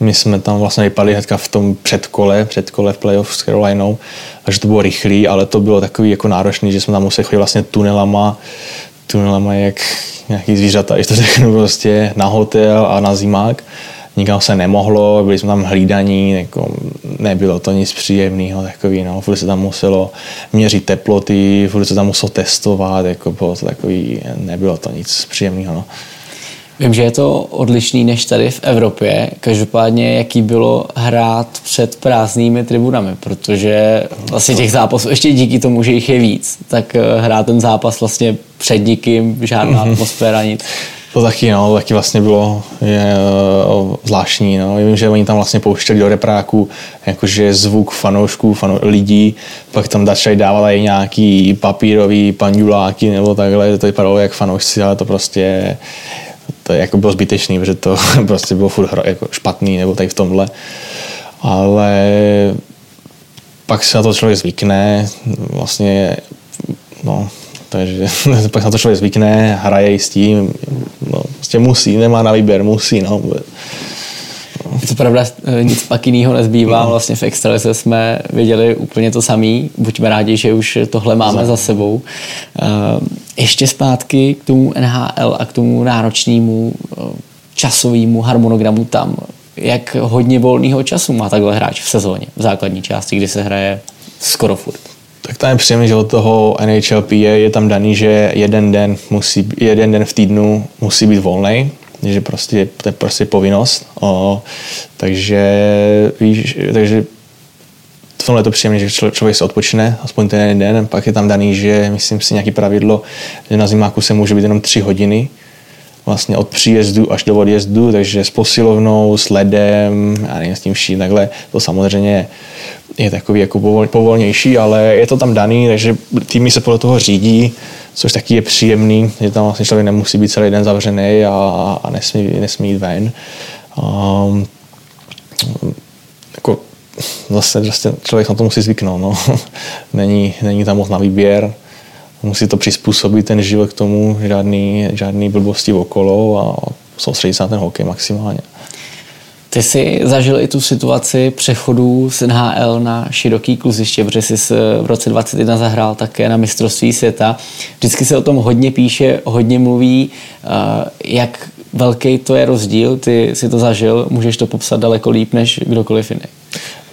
my jsme tam vlastně vypadli hnedka v tom předkole, předkole v playoff s Carolinou, takže to bylo rychlý, ale to bylo takový jako náročný, že jsme tam museli chodit vlastně tunelama, tunelama jak nějaký zvířata, když to řeknu prostě na hotel a na zimák. Nikam se nemohlo, byli jsme tam hlídaní, jako nebylo to nic příjemného, takový, no, furt se tam muselo měřit teploty, furt se tam muselo testovat, jako bylo to takový, nebylo to nic příjemného, no. Vím, že je to odlišný než tady v Evropě. Každopádně, jaký bylo hrát před prázdnými tribunami, protože vlastně těch zápasů, ještě díky tomu, že jich je víc, tak eh, hrát ten zápas vlastně před nikým, žádná mhm. atmosféra, nic. To taky, no, taky vlastně bylo je, zvláštní. No. Vím, že oni tam vlastně pouštěli do repráku jakože zvuk fanoušků, fanou, lidí, pak tam začali dávat i nějaký papírový panduláky nebo takhle, to vypadalo jak fanoušci, ale to prostě to jako bylo zbytečný, protože to prostě bylo furt jako špatný nebo tady v tomhle. Ale pak se na to člověk zvykne, vlastně, no, takže pak na to člověk zvykne, hraje s tím, no, prostě musí, nemá na výběr, musí, no. Je to pravda, nic pak jiného nezbývá. No. Vlastně v Extralize jsme věděli úplně to samé. Buďme rádi, že už tohle máme za sebou. Eh, ještě zpátky k tomu NHL a k tomu náročnému eh, časovému harmonogramu tam. Jak hodně volného času má takhle hráč v sezóně, v základní části, kdy se hraje skoro furt? Tak tam je příjemný, že od toho NHLP je, je tam daný, že jeden den, musí, jeden den v týdnu musí být volný, že prostě to je prostě povinnost. O, takže víš, takže v tomhle je to příjemné, že člo, člověk se odpočne, aspoň ten jeden den, pak je tam daný, že myslím si nějaký pravidlo, že na zimáku se může být jenom tři hodiny, vlastně od příjezdu až do odjezdu, takže s posilovnou, s ledem, a nevím, s tím vším, takhle, to samozřejmě je takový jako povol, povolnější, ale je to tam daný, takže týmy se podle toho řídí, což taky je příjemný, že tam vlastně člověk nemusí být celý den zavřený a, a nesmí, nesmí jít ven. Um, jako zase, zase člověk na to musí zvyknout. No. není, není tam moc na výběr, musí to přizpůsobit ten život k tomu, žádný, žádný blbosti okolo a soustředit se na ten hokej maximálně. Ty jsi zažil i tu situaci přechodu z NHL na široký kluziště, protože jsi v roce 2021 zahrál také na mistrovství světa. Vždycky se o tom hodně píše, hodně mluví, eh, jak velký to je rozdíl, ty si to zažil, můžeš to popsat daleko líp než kdokoliv jiný.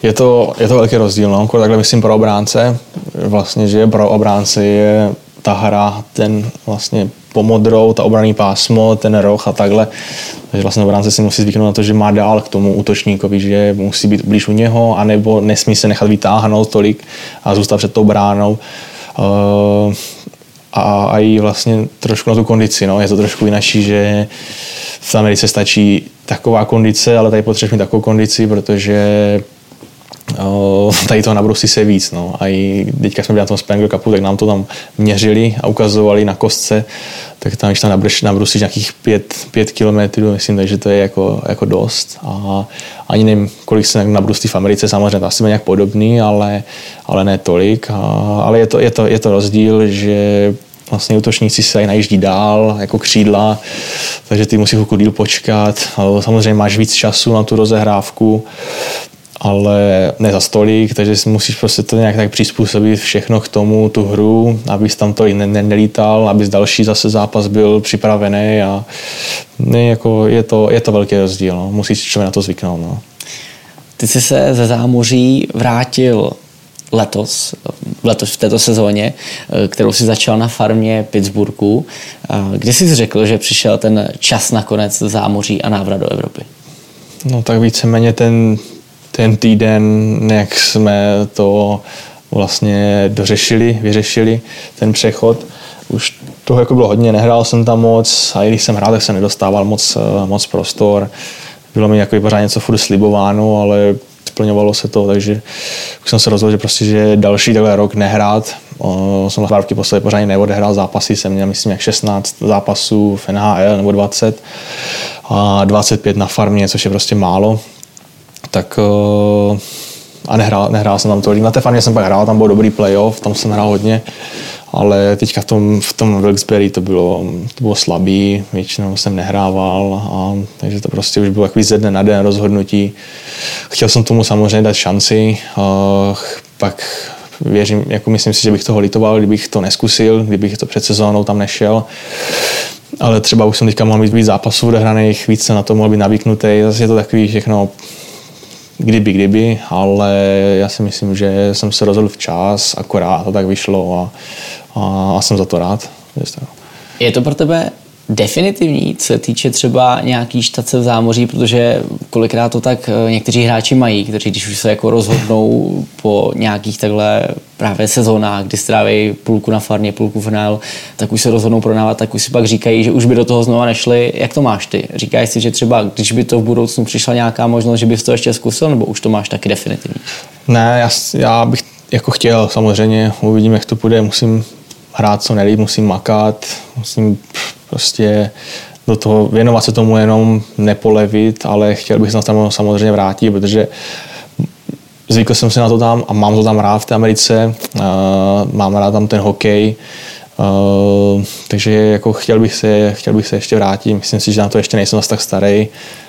Je to, je to velký rozdíl, no? takhle myslím pro obránce, vlastně, že pro obránce je ta hra, ten vlastně pomodrou, ta obraný pásmo, ten roh a takhle. Takže vlastně obránce si musí zvyknout na to, že má dál k tomu útočníkovi, že musí být blíž u něho, anebo nesmí se nechat vytáhnout tolik a zůstat před tou bránou. Uh, a, i vlastně trošku na tu kondici. No. Je to trošku jinačí, že v Americe stačí taková kondice, ale tady potřebuješ mít takovou kondici, protože tady toho nabrusí se víc. No. A i teďka jsme byli na tom Spengler Cupu, tak nám to tam měřili a ukazovali na kostce, tak tam, když tam nabrusíš, nabrusíš nějakých pět, pět kilometrů, myslím, takže to je jako, jako dost. A ani nevím, kolik se nabrustí v Americe, samozřejmě asi nějak podobný, ale, ale ne tolik. A, ale je to, je, to, je to rozdíl, že vlastně útočníci se najíždí dál, jako křídla, takže ty musí chvilku díl počkat. Samozřejmě máš víc času na tu rozehrávku, ale ne za stolik, takže si musíš prostě to nějak tak přizpůsobit všechno k tomu, tu hru, abys tam to ne, ne, nelítal, abys další zase zápas byl připravený a ne, jako je, to, je to velký rozdíl, no. musíš člověk na to zvyknout. No. Ty jsi se ze zámoří vrátil letos, letos v této sezóně, kterou si začal na farmě Pittsburghu. Kdy jsi řekl, že přišel ten čas nakonec zámoří a návrat do Evropy? No tak víceméně ten ten týden, jak jsme to vlastně dořešili, vyřešili, ten přechod. Už toho jako bylo hodně, nehrál jsem tam moc a i když jsem hrál, tak jsem nedostával moc, moc prostor. Bylo mi jako pořád něco furt slibováno, ale splňovalo se to, takže už jsem se rozhodl, že prostě, že další takhle rok nehrát. O, jsem na v posledně pořádně neodehrál zápasy, jsem měl myslím jak 16 zápasů v NHL nebo 20 a 25 na farmě, což je prostě málo tak eh, a nehrál, nehrál jsem tam tolik. Na té farmě jsem pak hrál, tam byl dobrý playoff, tam jsem hrál hodně, ale teďka v tom, v tom Wilkesbury to bylo, to bylo slabý, většinou jsem nehrával, a, takže to prostě už bylo takový ze dne na den rozhodnutí. Chtěl jsem tomu samozřejmě dát šanci, a, pak věřím, jako myslím si, že bych toho litoval, kdybych to neskusil, kdybych to před sezónou tam nešel. Ale třeba už jsem teďka mohl mít víc zápasů odehraných, víc se na to mohl být navyknutý. Zase je to takový všechno kdyby, kdyby, ale já si myslím, že jsem se rozhodl včas, akorát to tak vyšlo a, a, a jsem za to rád. Je to pro tebe definitivní, co se týče třeba nějaký štace v zámoří, protože kolikrát to tak eh, někteří hráči mají, kteří když už se jako rozhodnou po nějakých takhle právě sezónách, kdy stráví půlku na farmě, půlku v NL, tak už se rozhodnou prodávat, tak už si pak říkají, že už by do toho znova nešli. Jak to máš ty? Říkáš si, že třeba když by to v budoucnu přišla nějaká možnost, že bys to ještě zkusil, nebo už to máš taky definitivní? Ne, já, já bych jako chtěl, samozřejmě, uvidíme, jak to půjde, musím hrát co nejlíp, musím makat, musím prostě do toho věnovat se tomu jenom nepolevit, ale chtěl bych se na to samozřejmě vrátit, protože zvykl jsem se na to tam a mám to tam rád v té Americe, mám rád tam ten hokej, takže jako chtěl bych, se, chtěl bych se ještě vrátit, myslím si, že na to ještě nejsem zase tak starý,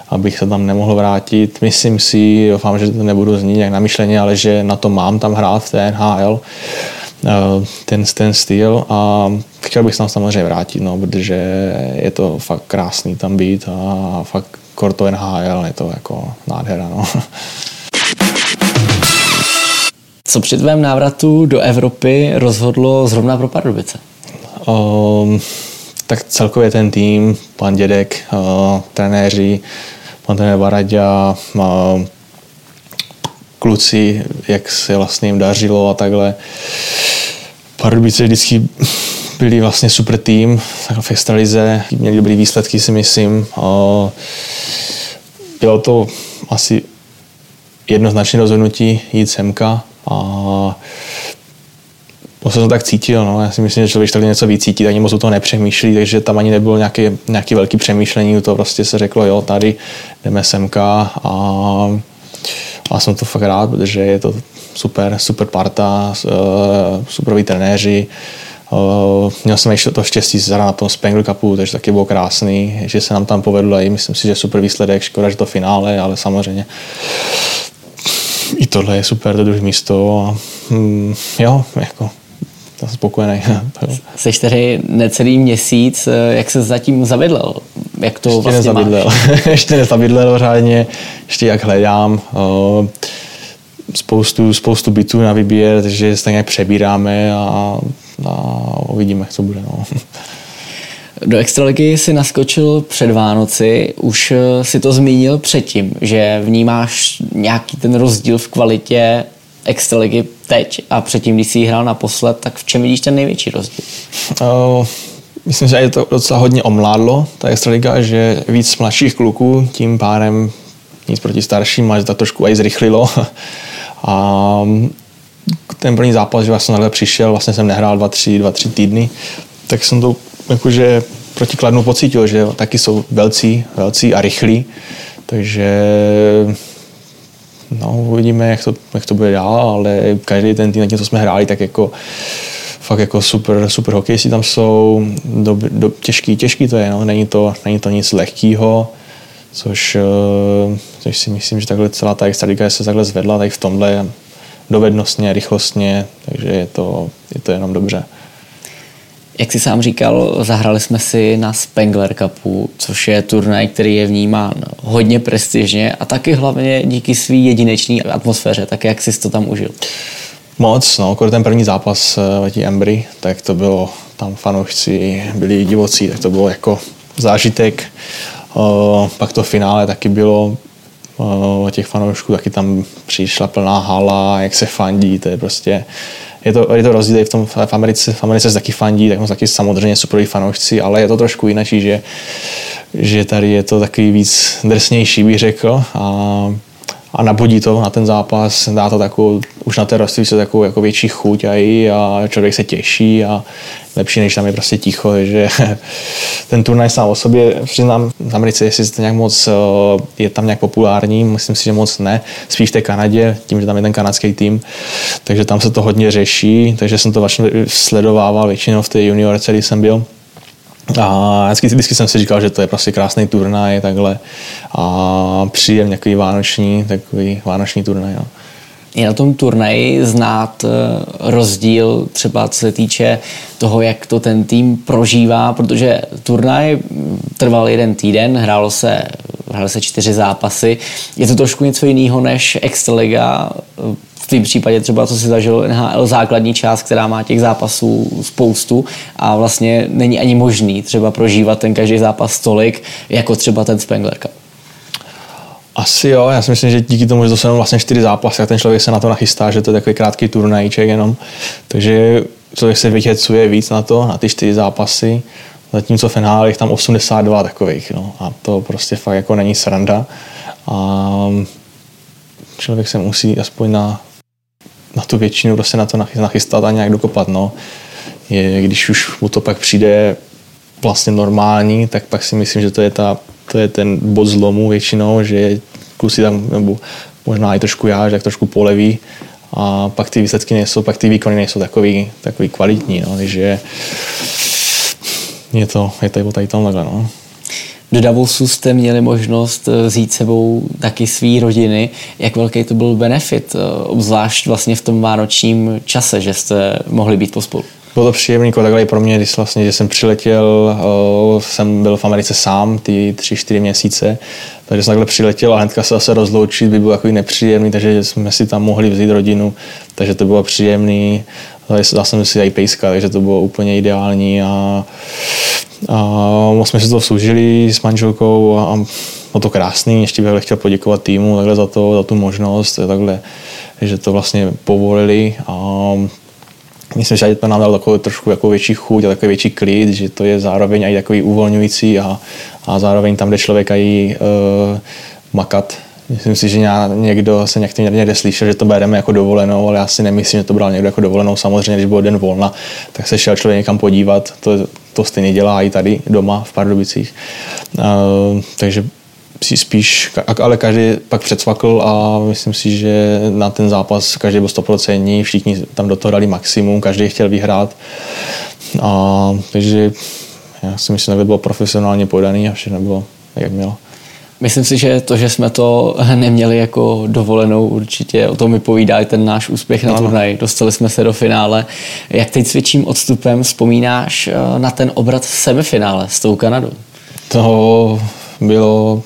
abych se tam nemohl vrátit. Myslím si, doufám, že to nebudu znít jak namyšleně, ale že na to mám tam hrát v té NHL. Eh, ten, ten styl a chtěl bych se tam samozřejmě vrátit, no, protože je to fakt krásný tam být a fakt korto NHL je to jako nádhera. No. Co při tvém návratu do Evropy rozhodlo zrovna pro Pardubice? Um, tak celkově ten tým, pan Dědek, uh, trenéři, pan trenér Varadě, uh, kluci, jak se vlastně jim dařilo a takhle. Pardubice vždycky byli vlastně super tým v extralize, měli dobrý výsledky si myslím. Bylo to asi jednoznačné rozhodnutí jít semka a to jsem to tak cítil, no. já si myslím, že člověk takhle něco vycítí, ani moc o toho nepřemýšlí, takže tam ani nebylo nějaké, nějaké velké přemýšlení, to prostě se řeklo, jo, tady jdeme semka a, a jsem to fakt rád, protože je to super, super parta, uh, superoví trenéři. Uh, měl jsem ještě to štěstí zahrát na tom Spengler Cupu, takže taky bylo krásný, že se nám tam povedlo i myslím si, že super výsledek, škoda, že to finále, ale samozřejmě i tohle je super, to druhé místo a mm, jo, jako jsem spokojený. Jsi tady necelý měsíc, eh, jak se zatím zavidlel? Jak to ještě vlastně nezabydlel. ještě nezabydlel řádně, ještě jak hledám. Uh, spoustu, spoustu bytů na výběr, takže se nějak přebíráme a, a uvidíme, co bude. No. Do Extraligy si naskočil před Vánoci, už eh, si to zmínil předtím, že vnímáš nějaký ten rozdíl v kvalitě Extraligy teď a předtím, když jsi ji hrál naposled, tak v čem vidíš ten největší rozdíl? Uh, myslím, že je to docela hodně omládlo, ta Extraliga, že víc mladších kluků, tím pádem nic proti starším, ale to trošku i zrychlilo. A ten první zápas, že vlastně takhle přišel, vlastně jsem nehrál dva, tři, dva, tři týdny, tak jsem to jakože proti Kladnu pocítil, že taky jsou velcí, velcí a rychlí, takže no, uvidíme, jak to, jak to bude dál, ale každý ten tým, na tím, co jsme hráli, tak jako fakt jako super, super hokejisti tam jsou, do, do, těžký, těžký to je, no. není, to, není to nic lehkého, což, eh, což si myslím, že takhle celá ta extraliga se takhle zvedla tady v tomhle dovednostně, rychlostně, takže je to, je to jenom dobře. Jak jsi sám říkal, zahrali jsme si na Spengler Cupu, což je turnaj, který je vnímán hodně prestižně a taky hlavně díky své jedinečné atmosféře. Tak jak jsi to tam užil? Moc, no, jako ten první zápas uh, Embry, tak to bylo, tam fanoušci byli divocí, tak to bylo jako zážitek. Uh, pak to finále taky bylo uh, těch fanoušků, taky tam přišla plná hala, jak se fandí, to je prostě je to, je to rozdíl v tom v Americe, v Americe se taky fandí, tak taky samozřejmě superoví fanoušci, ale je to trošku jinak, že, že tady je to takový víc drsnější, bych řekl. A a nabudí to na ten zápas, dá to takovou, už na té rozstřelce takovou jako větší chuť a, i, a člověk se těší a lepší, než tam je prostě ticho, že ten turnaj sám o sobě, přiznám, v Americe, jestli to nějak moc eh, je tam nějak populární, myslím si, že moc ne, spíš v té Kanadě, tím, že tam je ten kanadský tým, takže tam se to hodně řeší, takže jsem to vlastně sledovával většinou v té juniorce, kdy jsem byl, a vždycky, vždycky jsem si říkal, že to je prostě krásný turnaj, takhle. A příjem nějaký vánoční, takový vánoční turnaj. No. Je na tom turnaji znát eh, rozdíl třeba co se týče toho, jak to ten tým prožívá, protože turnaj trval jeden týden, hrálo se, hrálo se čtyři zápasy. Je to trošku něco jiného než Extraliga tvém případě třeba, co si zažil NHL, základní část, která má těch zápasů spoustu a vlastně není ani možný třeba prožívat ten každý zápas tolik, jako třeba ten Spengler Cup. Asi jo, já si myslím, že díky tomu, že jsou vlastně čtyři zápasy, a ten člověk se na to nachystá, že to je takový krátký turnajíček jenom. Takže člověk se vyhecuje víc na to, na ty čtyři zápasy. Zatímco v NHL je tam 82 takových. No. A to prostě fakt jako není sranda. A člověk se musí aspoň na, na tu většinu prostě na to nachystat a nějak dokopat. No. Je, když už mu to pak přijde vlastně normální, tak pak si myslím, že to je, ta, to je ten bod zlomu většinou, že kluci tam, nebo možná i trošku já, že tak trošku poleví a pak ty výsledky nejsou, pak ty výkony nejsou takový, takový kvalitní, no, takže je to, je to tady tam takhle, no. Do Davosu jste měli možnost eh, vzít sebou taky svý rodiny. Jak velký to byl benefit, eh, obzvlášť vlastně v tom vánočním čase, že jste mohli být pospolu? Bylo to příjemný takhle pro mě, když vlastně, že jsem přiletěl, eh, jsem byl v Americe sám ty tři, čtyři měsíce, takže jsem takhle přiletěl a hnedka se zase rozloučit by bylo takový nepříjemný, takže jsme si tam mohli vzít rodinu, takže to bylo příjemný. Dal jsem si i pejska, takže to bylo úplně ideální a, a moc jsme si to soužili s manželkou a, a bylo to krásný. Ještě bych chtěl poděkovat týmu takhle za to, za tu možnost, takhle, že to vlastně povolili a myslím, že to nám dalo takovou trošku jako větší chuť a takový větší klid, že to je zároveň i takový uvolňující a, a zároveň tam, kde člověk i uh, makat. Myslím si, že někdo se někdy někde slyšel, že to bereme jako dovolenou, ale já si nemyslím, že to bral někdo jako dovolenou. Samozřejmě, když byl den volna, tak se šel člověk někam podívat. To, to stejně dělá i tady doma v Pardubicích. Uh, takže spíš, ale každý pak předsvakl a myslím si, že na ten zápas každý byl 100%, všichni tam do toho dali maximum, každý chtěl vyhrát. A, takže já si myslím, že to bylo profesionálně podaný a všechno bylo jak mělo. Myslím si, že to, že jsme to neměli jako dovolenou, určitě o tom vypovídá i ten náš úspěch na turnaj. Dostali jsme se do finále. Jak teď s větším odstupem vzpomínáš eh, na ten obrat v semifinále s tou Kanadou? To bylo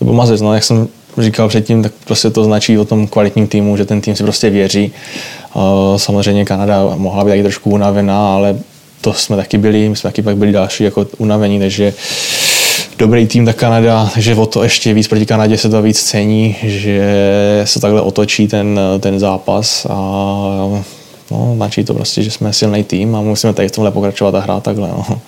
nebo mazec, no, jak jsem říkal předtím, tak prostě to značí o tom kvalitním týmu, že ten tým si prostě věří. Samozřejmě Kanada mohla být taky trošku unavená, ale to jsme taky byli, my jsme taky pak byli další jako unavení, takže dobrý tým, tak Kanada, že o to ještě víc proti Kanadě se to víc cení, že se takhle otočí ten, ten zápas a no, značí to prostě, že jsme silný tým a musíme tady v tomhle pokračovat a hrát takhle. No.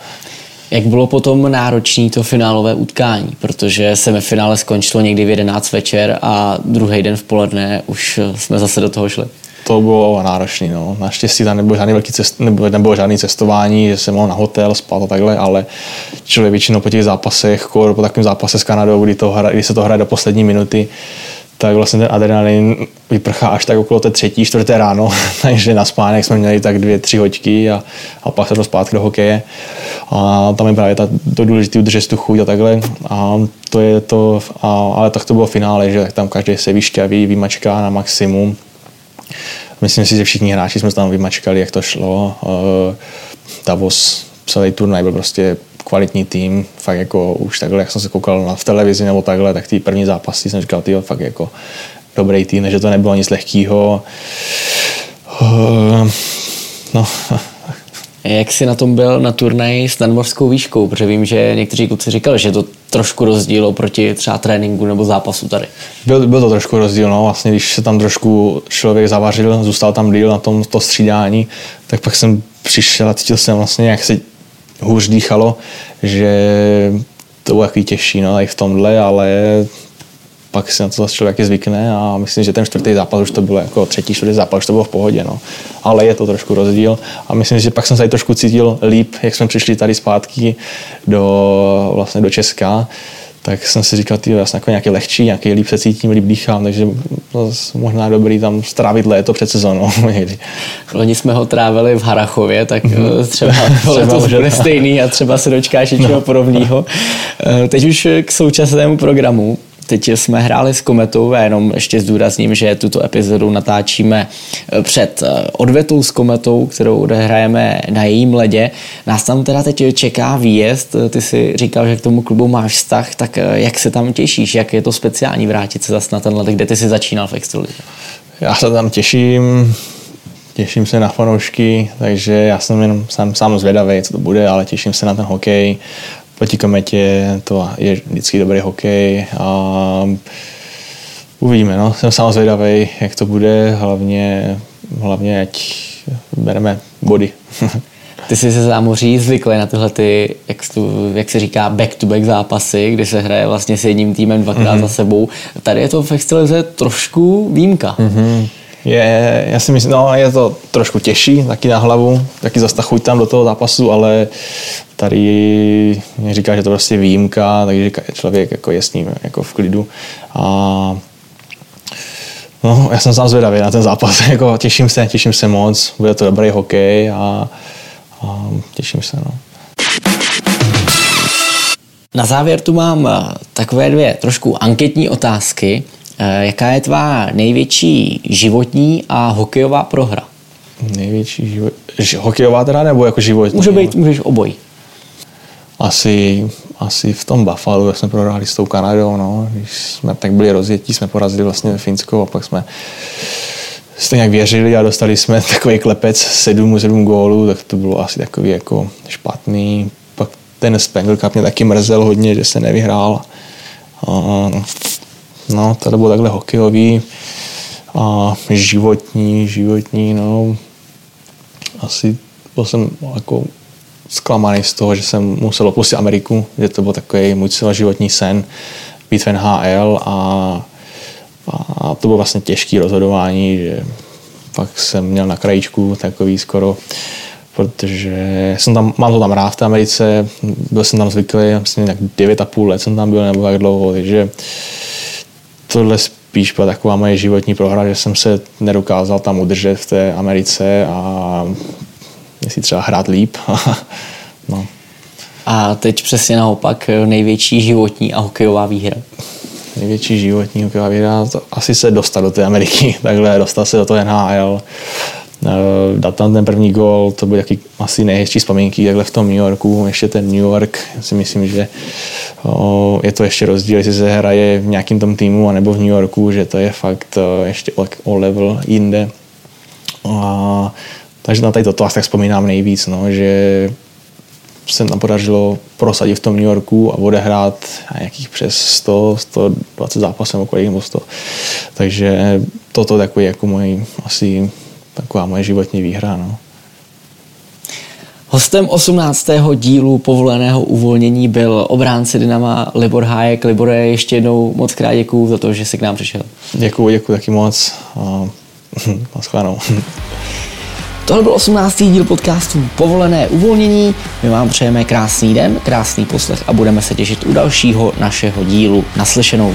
Jak bylo potom náročné to finálové utkání, protože semifinále skončilo někdy v 11 večer a druhý den v poledne už jsme zase do toho šli. To bylo náročné. No. Naštěstí tam nebylo velký cest, nebylo, nebylo žádný cestování, že jsem mohl na hotel spát a takhle, ale člověk většinou po těch zápasech, po takovém zápase s Kanadou, kdy, to hra, kdy se to hraje do poslední minuty, tak vlastně ten adrenalin vyprchá až tak okolo té třetí, čtvrté ráno, takže na spánek jsme měli tak dvě, tři hoďky a, a pak se to zpátky do hokeje. A tam je právě ta, to důležité udržet tu chuť a takhle. A to je to, a, ale tak to bylo finále, že tam každý se vyšťaví, vymačká na maximum. Myslím si, že všichni hráči jsme tam vymačkali, jak to šlo. Davos, celý turnaj byl prostě kvalitní tým, fakt jako už takhle, jak jsem se koukal na, v televizi nebo takhle, tak ty první zápasy jsem říkal, tyjo, fakt jako dobrý tým, že to nebylo nic lehkého. Uh, no. Jak jsi na tom byl na turnaji s nadmořskou výškou? Protože vím, že někteří kluci říkali, že je to trošku rozdíl oproti třeba tréninku nebo zápasu tady. Byl, byl to trošku rozdíl, no. Vlastně, když se tam trošku člověk zavařil, zůstal tam díl na tom to střídání, tak pak jsem přišel a cítil jsem vlastně, jak se hůř dýchalo, že to bylo takový těžší no, i v tomhle, ale pak si na to zase člověk zvykne a myslím, že ten čtvrtý zápas už to bylo jako třetí, čtvrtý zápas, už to bylo v pohodě. No. Ale je to trošku rozdíl a myslím, že pak jsem se tady trošku cítil líp, jak jsme přišli tady zpátky do, vlastně do Česka, tak jsem si říkal, že jsem jako nějaký lehčí, nějaký líp se cítím, líp dýchám, takže možná dobrý tam strávit léto před sezónou. Loni jsme ho trávili v Harachově, tak mm-hmm. třeba, třeba to bude stejný a třeba se dočkáš něčeho no. podobného. Eh, teď už k současnému programu. Teď jsme hráli s Kometou a jenom ještě zdůrazním, že tuto epizodu natáčíme eh, před eh, odvetou s Kometou, kterou odehrajeme na jejím ledě. Nás tam teda teď čeká výjezd. Ty si říkal, že k tomu klubu máš vztah, tak eh, jak se tam těšíš? Jak je to speciální vrátit se zase na ten let, kde ty si začínal v Extralize? Já se tam těším, těším se na fanoušky, takže já jsem jenom sám, sám zvědavý, co to bude, ale těším se na ten hokej. Proti kometě to je vždycky dobrý hokej a uvidíme, no. Jsem sám zvědavý, jak to bude, hlavně, hlavně ať bereme body. Ty jsi se zámoří zvyklý na tyhle, ty, jak, tu, jak se říká, back-to-back zápasy, kdy se hraje vlastně s jedním týmem dvakrát mm-hmm. za sebou. Tady je to v extralize trošku výjimka. Mm-hmm. Je, já si myslím, no je to trošku těžší, taky na hlavu, taky zase chuť tam do toho zápasu, ale tady mě říká, že to prostě výjimka, takže člověk jako je s ním jako v klidu. A No, já jsem sám zvědavý na ten zápas. jako, těším se, těším se moc. Bude to dobrý hokej a, a těším se. No. Na závěr tu mám eh, takové dvě trošku anketní otázky. Eh, jaká je tvá největší životní a hokejová prohra? Největší život... Hokejová teda nebo jako životní? Může být, můžeš obojí. Asi, asi v tom Buffalo, jak jsme prohráli s tou Kanadou, no. Když jsme tak byli rozjetí, jsme porazili vlastně Finsko a pak jsme jste nějak věřili a dostali jsme takový klepec 7 7 gólů, tak to bylo asi takový jako špatný. Pak ten Spengler Cup mě taky mrzel hodně, že se nevyhrál. A, no, to bylo takhle hokejový a životní, životní, no. Asi byl jsem jako zklamaný z toho, že jsem musel opustit Ameriku, že to byl takový můj celoživotní sen být v NHL a, a to bylo vlastně těžké rozhodování, že pak jsem měl na krajičku takový skoro, protože jsem tam, mám to tam rád v té Americe, byl jsem tam zvyklý, myslím, nějak 9,5 let jsem tam byl nebo tak dlouho, takže tohle spíš byla taková moje životní prohra, že jsem se nedokázal tam udržet v té Americe a jestli třeba hrát líp. no. A teď přesně naopak největší životní a hokejová výhra. Největší životní hokejová výhra, to asi se dostat do té Ameriky, takhle dostat se do toho NHL, eh, dát tam ten první gol, to byly asi nejhezčí vzpomínky takhle v tom New Yorku, ještě ten New York, si myslím, že je to ještě rozdíl, jestli se hraje v nějakém tom týmu anebo v New Yorku, že to je fakt eh, ještě o level jinde. A takže na tady toto asi tak vzpomínám nejvíc, no, že se nám podařilo prosadit v tom New Yorku a odehrát nějakých přes 100, 120 zápasů nebo kolik 100. Takže toto takový jako můj, asi taková moje životní výhra. No. Hostem 18. dílu povoleného uvolnění byl obránce Dynama Libor Hájek. Libore, ještě jednou moc krát děkuju za to, že jsi k nám přišel. Děkuji, děkuji taky moc. A, naschledanou. Tohle byl 18. díl podcastu Povolené uvolnění. My vám přejeme krásný den, krásný poslech a budeme se těšit u dalšího našeho dílu. Naslyšenou.